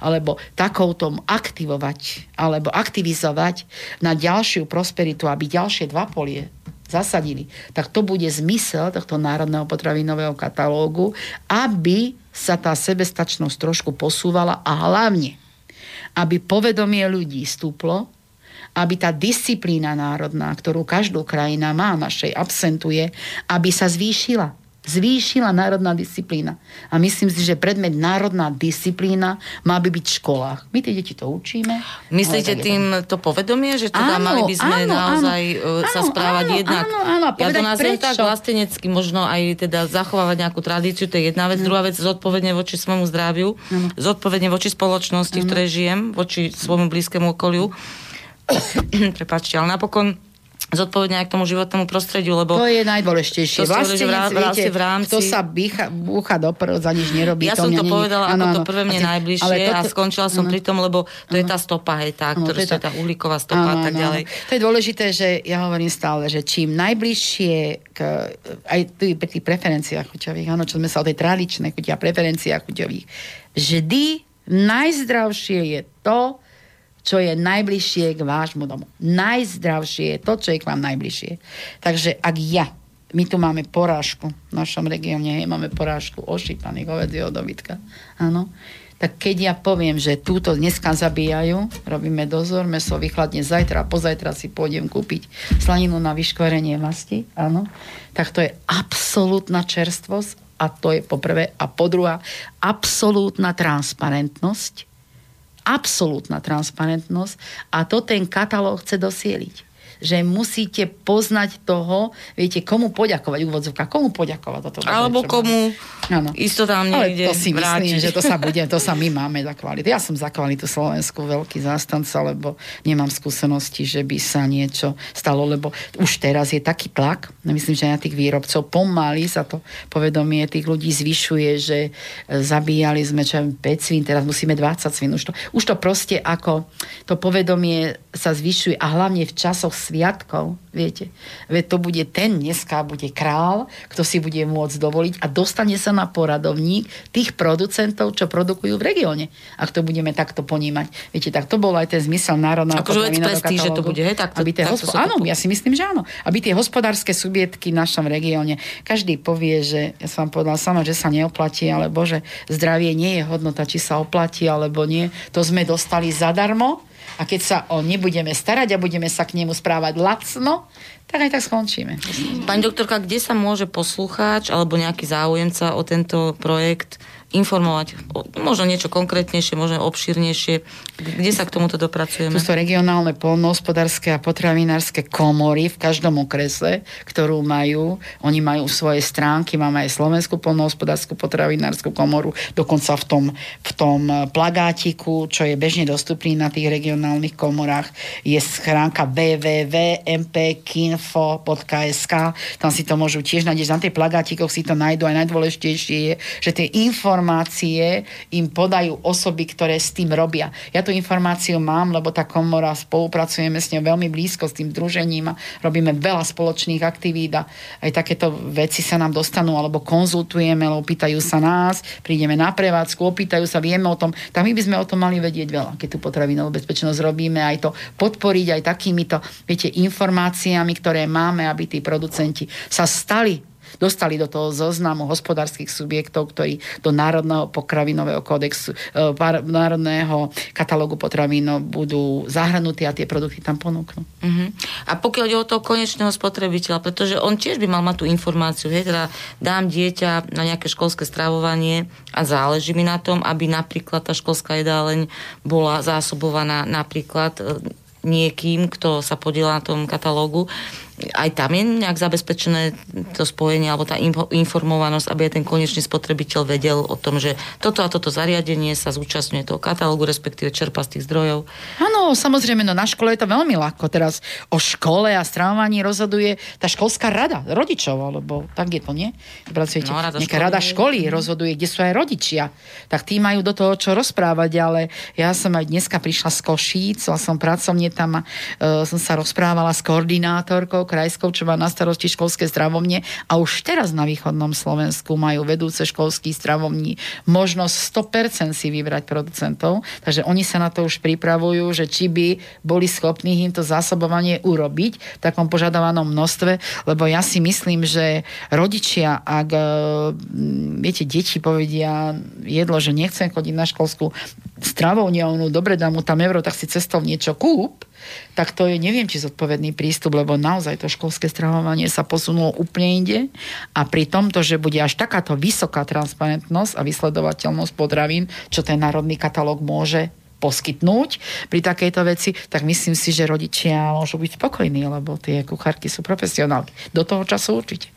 alebo takouto aktivovať, alebo aktivizovať na ďalšiu prosperitu, aby ďalšie dva polie zasadili, tak to bude zmysel tohto národného potravinového katalógu, aby sa tá sebestačnosť trošku posúvala a hlavne, aby povedomie ľudí stúplo, aby tá disciplína národná, ktorú každú krajina má, našej absentuje, aby sa zvýšila zvýšila národná disciplína. A myslím si, že predmet národná disciplína má by byť v školách. My tie deti to učíme. Myslíte tým to povedomie, že teda áno, mali by sme áno, naozaj áno, e, sa správať áno, jednak... Áno, áno, ja to nazvem tak vlastenecky, možno aj teda zachovávať nejakú tradíciu, to je jedna vec. Áno. Druhá vec, zodpovedne voči svojmu zdraviu, áno. zodpovedne voči spoločnosti, áno. v ktorej žijem, voči svojmu blízkemu okoliu. [COUGHS] Prepačte, ale napokon zodpovedne aj k tomu životnému prostrediu, lebo... To je najdôležitejšie. To vlastne, v, rá, viete, v rámci... kto sa bícha, búcha do prv, za nič nerobí. Ja to som to povedala ano, ako to prvé mne najbližšie toto, a skončila som ano, pri tom, lebo to ano, je tá stopa, hej, tá, ano, ktorá je tá, tá uhlíková stopa ano, a tak ďalej. To je dôležité, že ja hovorím stále, že čím najbližšie k, aj pri tých preferenciách chuťových, áno, čo sme sa o tej tradičnej chuti a preferenciách chuťových, vždy najzdravšie je to, čo je najbližšie k vášmu domu. Najzdravšie je to, čo je k vám najbližšie. Takže ak ja, my tu máme porážku v našom regióne, máme porážku ošípaných hovedzieho dobytka, áno, tak keď ja poviem, že túto dneska zabíjajú, robíme dozor, meso vychladne zajtra a pozajtra si pôjdem kúpiť slaninu na vyškvarenie masti, áno, tak to je absolútna čerstvosť a to je poprvé. A po druhá, absolútna transparentnosť absolútna transparentnosť a to ten katalóg chce dosieliť že musíte poznať toho, viete, komu poďakovať, úvodzovka, komu poďakovať za to. Alebo komu ano. isto tam niekde Ale to si vrátiť. myslím, že to sa bude, to sa my máme za kvalitu. Ja som za kvalitu Slovensku veľký zástanca, lebo nemám skúsenosti, že by sa niečo stalo, lebo už teraz je taký tlak, myslím, že na tých výrobcov pomaly sa to povedomie tých ľudí zvyšuje, že e, zabíjali sme čo 5 svín, teraz musíme 20 svín. Už to, už to proste ako to povedomie sa zvyšuje a hlavne v časoch sviatkov, viete. Veď to bude ten dneska, bude král, kto si bude môcť dovoliť a dostane sa na poradovník tých producentov, čo produkujú v regióne. Ak to budeme takto ponímať. Viete, tak to bol aj ten zmysel národného Akože že to bude, hej? Takto, aby tie takto hospo- áno, ja si myslím, že áno. Aby tie hospodárske subjektky v našom regióne, každý povie, že ja som vám povedala sama, že sa neoplatí, ale bože, zdravie nie je hodnota, či sa oplatí alebo nie. To sme dostali zadarmo a keď sa o nebudeme starať a budeme sa k nemu správať lacno, tak aj tak skončíme. Pani doktorka, kde sa môže poslucháč alebo nejaký záujemca o tento projekt informovať, možno niečo konkrétnejšie, možno obšírnejšie, kde sa k tomuto dopracujeme? To sú regionálne polnohospodárske a potravinárske komory v každom okrese, ktorú majú. Oni majú svoje stránky, máme aj Slovenskú polnohospodárskú potravinárskú komoru, dokonca v tom, v tom plagátiku, čo je bežne dostupný na tých regionálnych komorách, je schránka www.mpkinfo.sk tam si to môžu tiež nájsť, na tej plagátikoch si to nájdú aj najdôležitejšie je, že tie informácie informácie im podajú osoby, ktoré s tým robia. Ja tú informáciu mám, lebo tá komora spolupracujeme s ňou veľmi blízko s tým združením a robíme veľa spoločných aktivít a aj takéto veci sa nám dostanú alebo konzultujeme, alebo pýtajú sa nás, prídeme na prevádzku, opýtajú sa, vieme o tom, tak my by sme o tom mali vedieť veľa, keď tú potravinovú bezpečnosť robíme, aj to podporiť aj takýmito, viete, informáciami, ktoré máme, aby tí producenti sa stali dostali do toho zoznamu hospodárskych subjektov, ktorí do Národného pokravinového kódexu, e, Národného katalógu potravín budú zahrnutí a tie produkty tam ponúknú. Uh-huh. A pokiaľ ide o toho konečného spotrebiteľa, pretože on tiež by mal mať tú informáciu, hej, teda dám dieťa na nejaké školské stravovanie a záleží mi na tom, aby napríklad tá školská jedáleň bola zásobovaná napríklad e, niekým, kto sa podiela na tom katalógu, aj tam je nejak zabezpečené to spojenie alebo tá informovanosť, aby aj ten konečný spotrebiteľ vedel o tom, že toto a toto zariadenie sa zúčastňuje toho katalógu, respektíve čerpa z tých zdrojov. Áno, samozrejme, no na škole je to veľmi ľahko. Teraz o škole a stravovaní rozhoduje tá školská rada rodičov, alebo tak je to, nie? Pracujete, no, rada školy. rada školy rozhoduje, kde sú aj rodičia. Tak tí majú do toho čo rozprávať, ale ja som aj dneska prišla z Košíc, som pracovne tam a uh, som sa rozprávala s koordinátorkou krajskou, čo má na starosti školské zdravovne a už teraz na východnom Slovensku majú vedúce školských zdravovní možnosť 100% si vybrať producentov, takže oni sa na to už pripravujú, že či by boli schopní im to zásobovanie urobiť v takom požadovanom množstve, lebo ja si myslím, že rodičia, ak e, viete, deti povedia jedlo, že nechcem chodiť na školskú stravovňu, dobre dám mu tam euro, tak si cestou niečo kúp, tak to je, neviem, či zodpovedný prístup, lebo naozaj to školské stravovanie sa posunulo úplne inde a pri tomto, že bude až takáto vysoká transparentnosť a vysledovateľnosť potravín, čo ten národný katalóg môže poskytnúť pri takejto veci, tak myslím si, že rodičia môžu byť spokojní, lebo tie kuchárky sú profesionálky. Do toho času určite.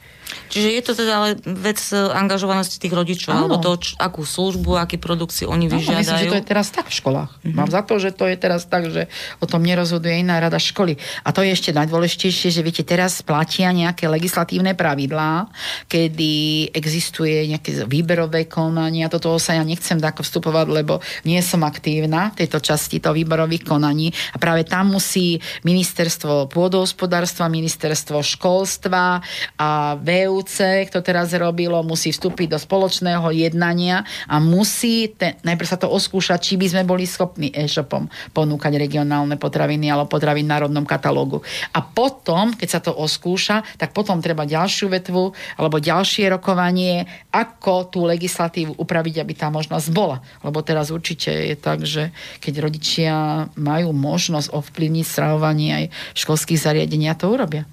Čiže je to teda ale vec e, angažovanosti tých rodičov, ano. alebo to, č- akú službu, aký produkt si oni vyžiadajú. Myslím, že to je teraz tak v školách. Mm-hmm. Mám za to, že to je teraz tak, že o tom nerozhoduje iná rada školy. A to je ešte najdôležitejšie, že viete, teraz platia nejaké legislatívne pravidlá, kedy existuje nejaké výberové konanie. A do toho sa ja nechcem tako vstupovať, lebo nie som aktívna v tejto časti toho výberových konaní. A práve tam musí ministerstvo pôdohospodárstva, ministerstvo školstva a v VUC, kto teraz robilo, musí vstúpiť do spoločného jednania a musí, ten, najprv sa to oskúšať, či by sme boli schopní e-shopom ponúkať regionálne potraviny alebo potraviny v národnom katalógu. A potom, keď sa to oskúša, tak potom treba ďalšiu vetvu alebo ďalšie rokovanie, ako tú legislatívu upraviť, aby tá možnosť bola. Lebo teraz určite je tak, že keď rodičia majú možnosť ovplyvniť stravovanie aj školských zariadenia, to urobia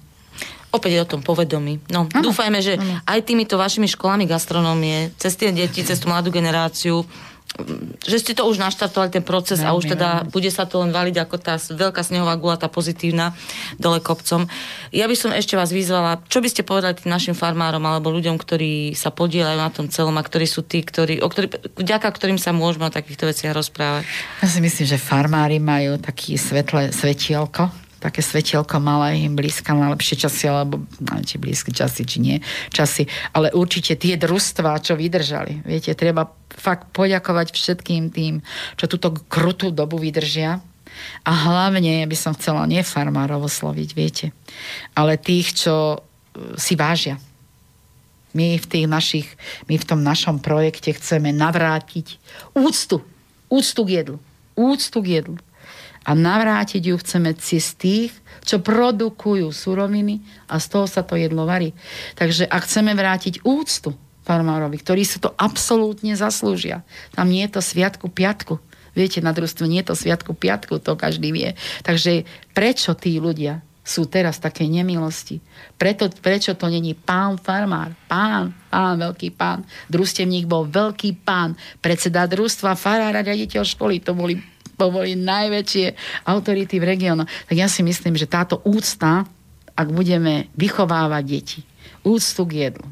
opäť je o tom povedomí. No, ano. dúfajme, že ano. aj týmito vašimi školami gastronómie, cez tie deti, cez tú mladú generáciu, že ste to už naštartovali ten proces veľmi, a už teda veľmi. bude sa to len valiť ako tá veľká snehová gula, tá pozitívna dole kopcom. Ja by som ešte vás vyzvala, čo by ste povedali tým našim farmárom alebo ľuďom, ktorí sa podielajú na tom celom a ktorí sú tí, ktorí, o ktorý, vďaka ktorým sa môžeme o takýchto veciach rozprávať. Ja si myslím, že farmári majú taký svetlé svetielko, také svetielko malé im blízka na lepšie časy, alebo či blízke časy, či nie časy, ale určite tie družstvá, čo vydržali. Viete, treba fakt poďakovať všetkým tým, čo túto krutú dobu vydržia A hlavne by som chcela nie farmárov osloviť, viete, ale tých, čo e, si vážia. My v, tých našich, my v tom našom projekte chceme navrátiť úctu. Úctu k jedlu. Úctu k jedlu. A navrátiť ju chceme cez tých, čo produkujú suroviny a z toho sa to jedlo varí. Takže ak chceme vrátiť úctu farmárovi, ktorí si to absolútne zaslúžia, tam nie je to sviatku piatku. Viete, na družstve nie je to sviatku piatku, to každý vie. Takže prečo tí ľudia sú teraz v takej nemilosti? Preto, prečo to není pán farmár, pán, pán, veľký pán. Družstevník bol veľký pán, predseda družstva, farára, riaditeľ školy, to boli boli najväčšie autority v regiónu. Tak ja si myslím, že táto úcta, ak budeme vychovávať deti, úctu k jedlu,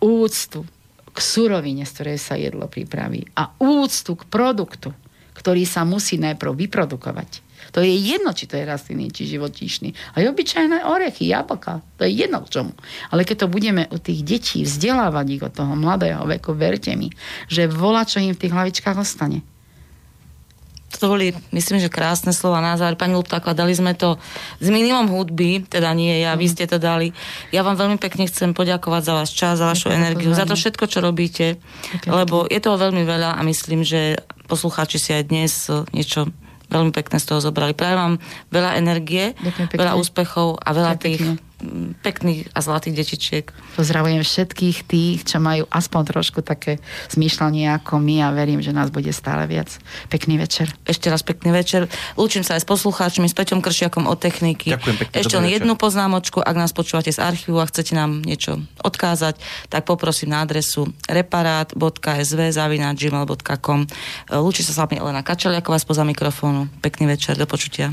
úctu k surovine, z ktorej sa jedlo pripraví a úctu k produktu, ktorý sa musí najprv vyprodukovať. To je jedno, či to je rastlinný, či živočíšny. Aj obyčajné orechy, jablka, to je jedno k čomu. Ale keď to budeme u tých detí vzdelávať ich od toho mladého veku, verte mi, že volá, čo im v tých hlavičkách ostane to boli, myslím, že krásne slova na záver. Pani Luptáková, dali sme to s minimum hudby, teda nie ja, vy ste to dali. Ja vám veľmi pekne chcem poďakovať za váš čas, za vašu energiu, za to všetko, čo robíte, lebo je toho veľmi veľa a myslím, že poslucháči si aj dnes niečo veľmi pekné z toho zobrali. Práve vám veľa energie, veľa úspechov a veľa tých pekných a zlatých detičiek. Pozdravujem všetkých tých, čo majú aspoň trošku také zmýšľanie ako my a verím, že nás bude stále viac. Pekný večer. Ešte raz pekný večer. Lúčim sa aj s poslucháčmi, s Peťom Kršiakom od techniky. Ďakujem pekne. Ešte len jednu poznámočku, ak nás počúvate z archívu a chcete nám niečo odkázať, tak poprosím na adresu reparát.sv.gmail.com Lúči sa s vami Elena Kačeliaková spoza mikrofónu. Pekný večer, do počutia.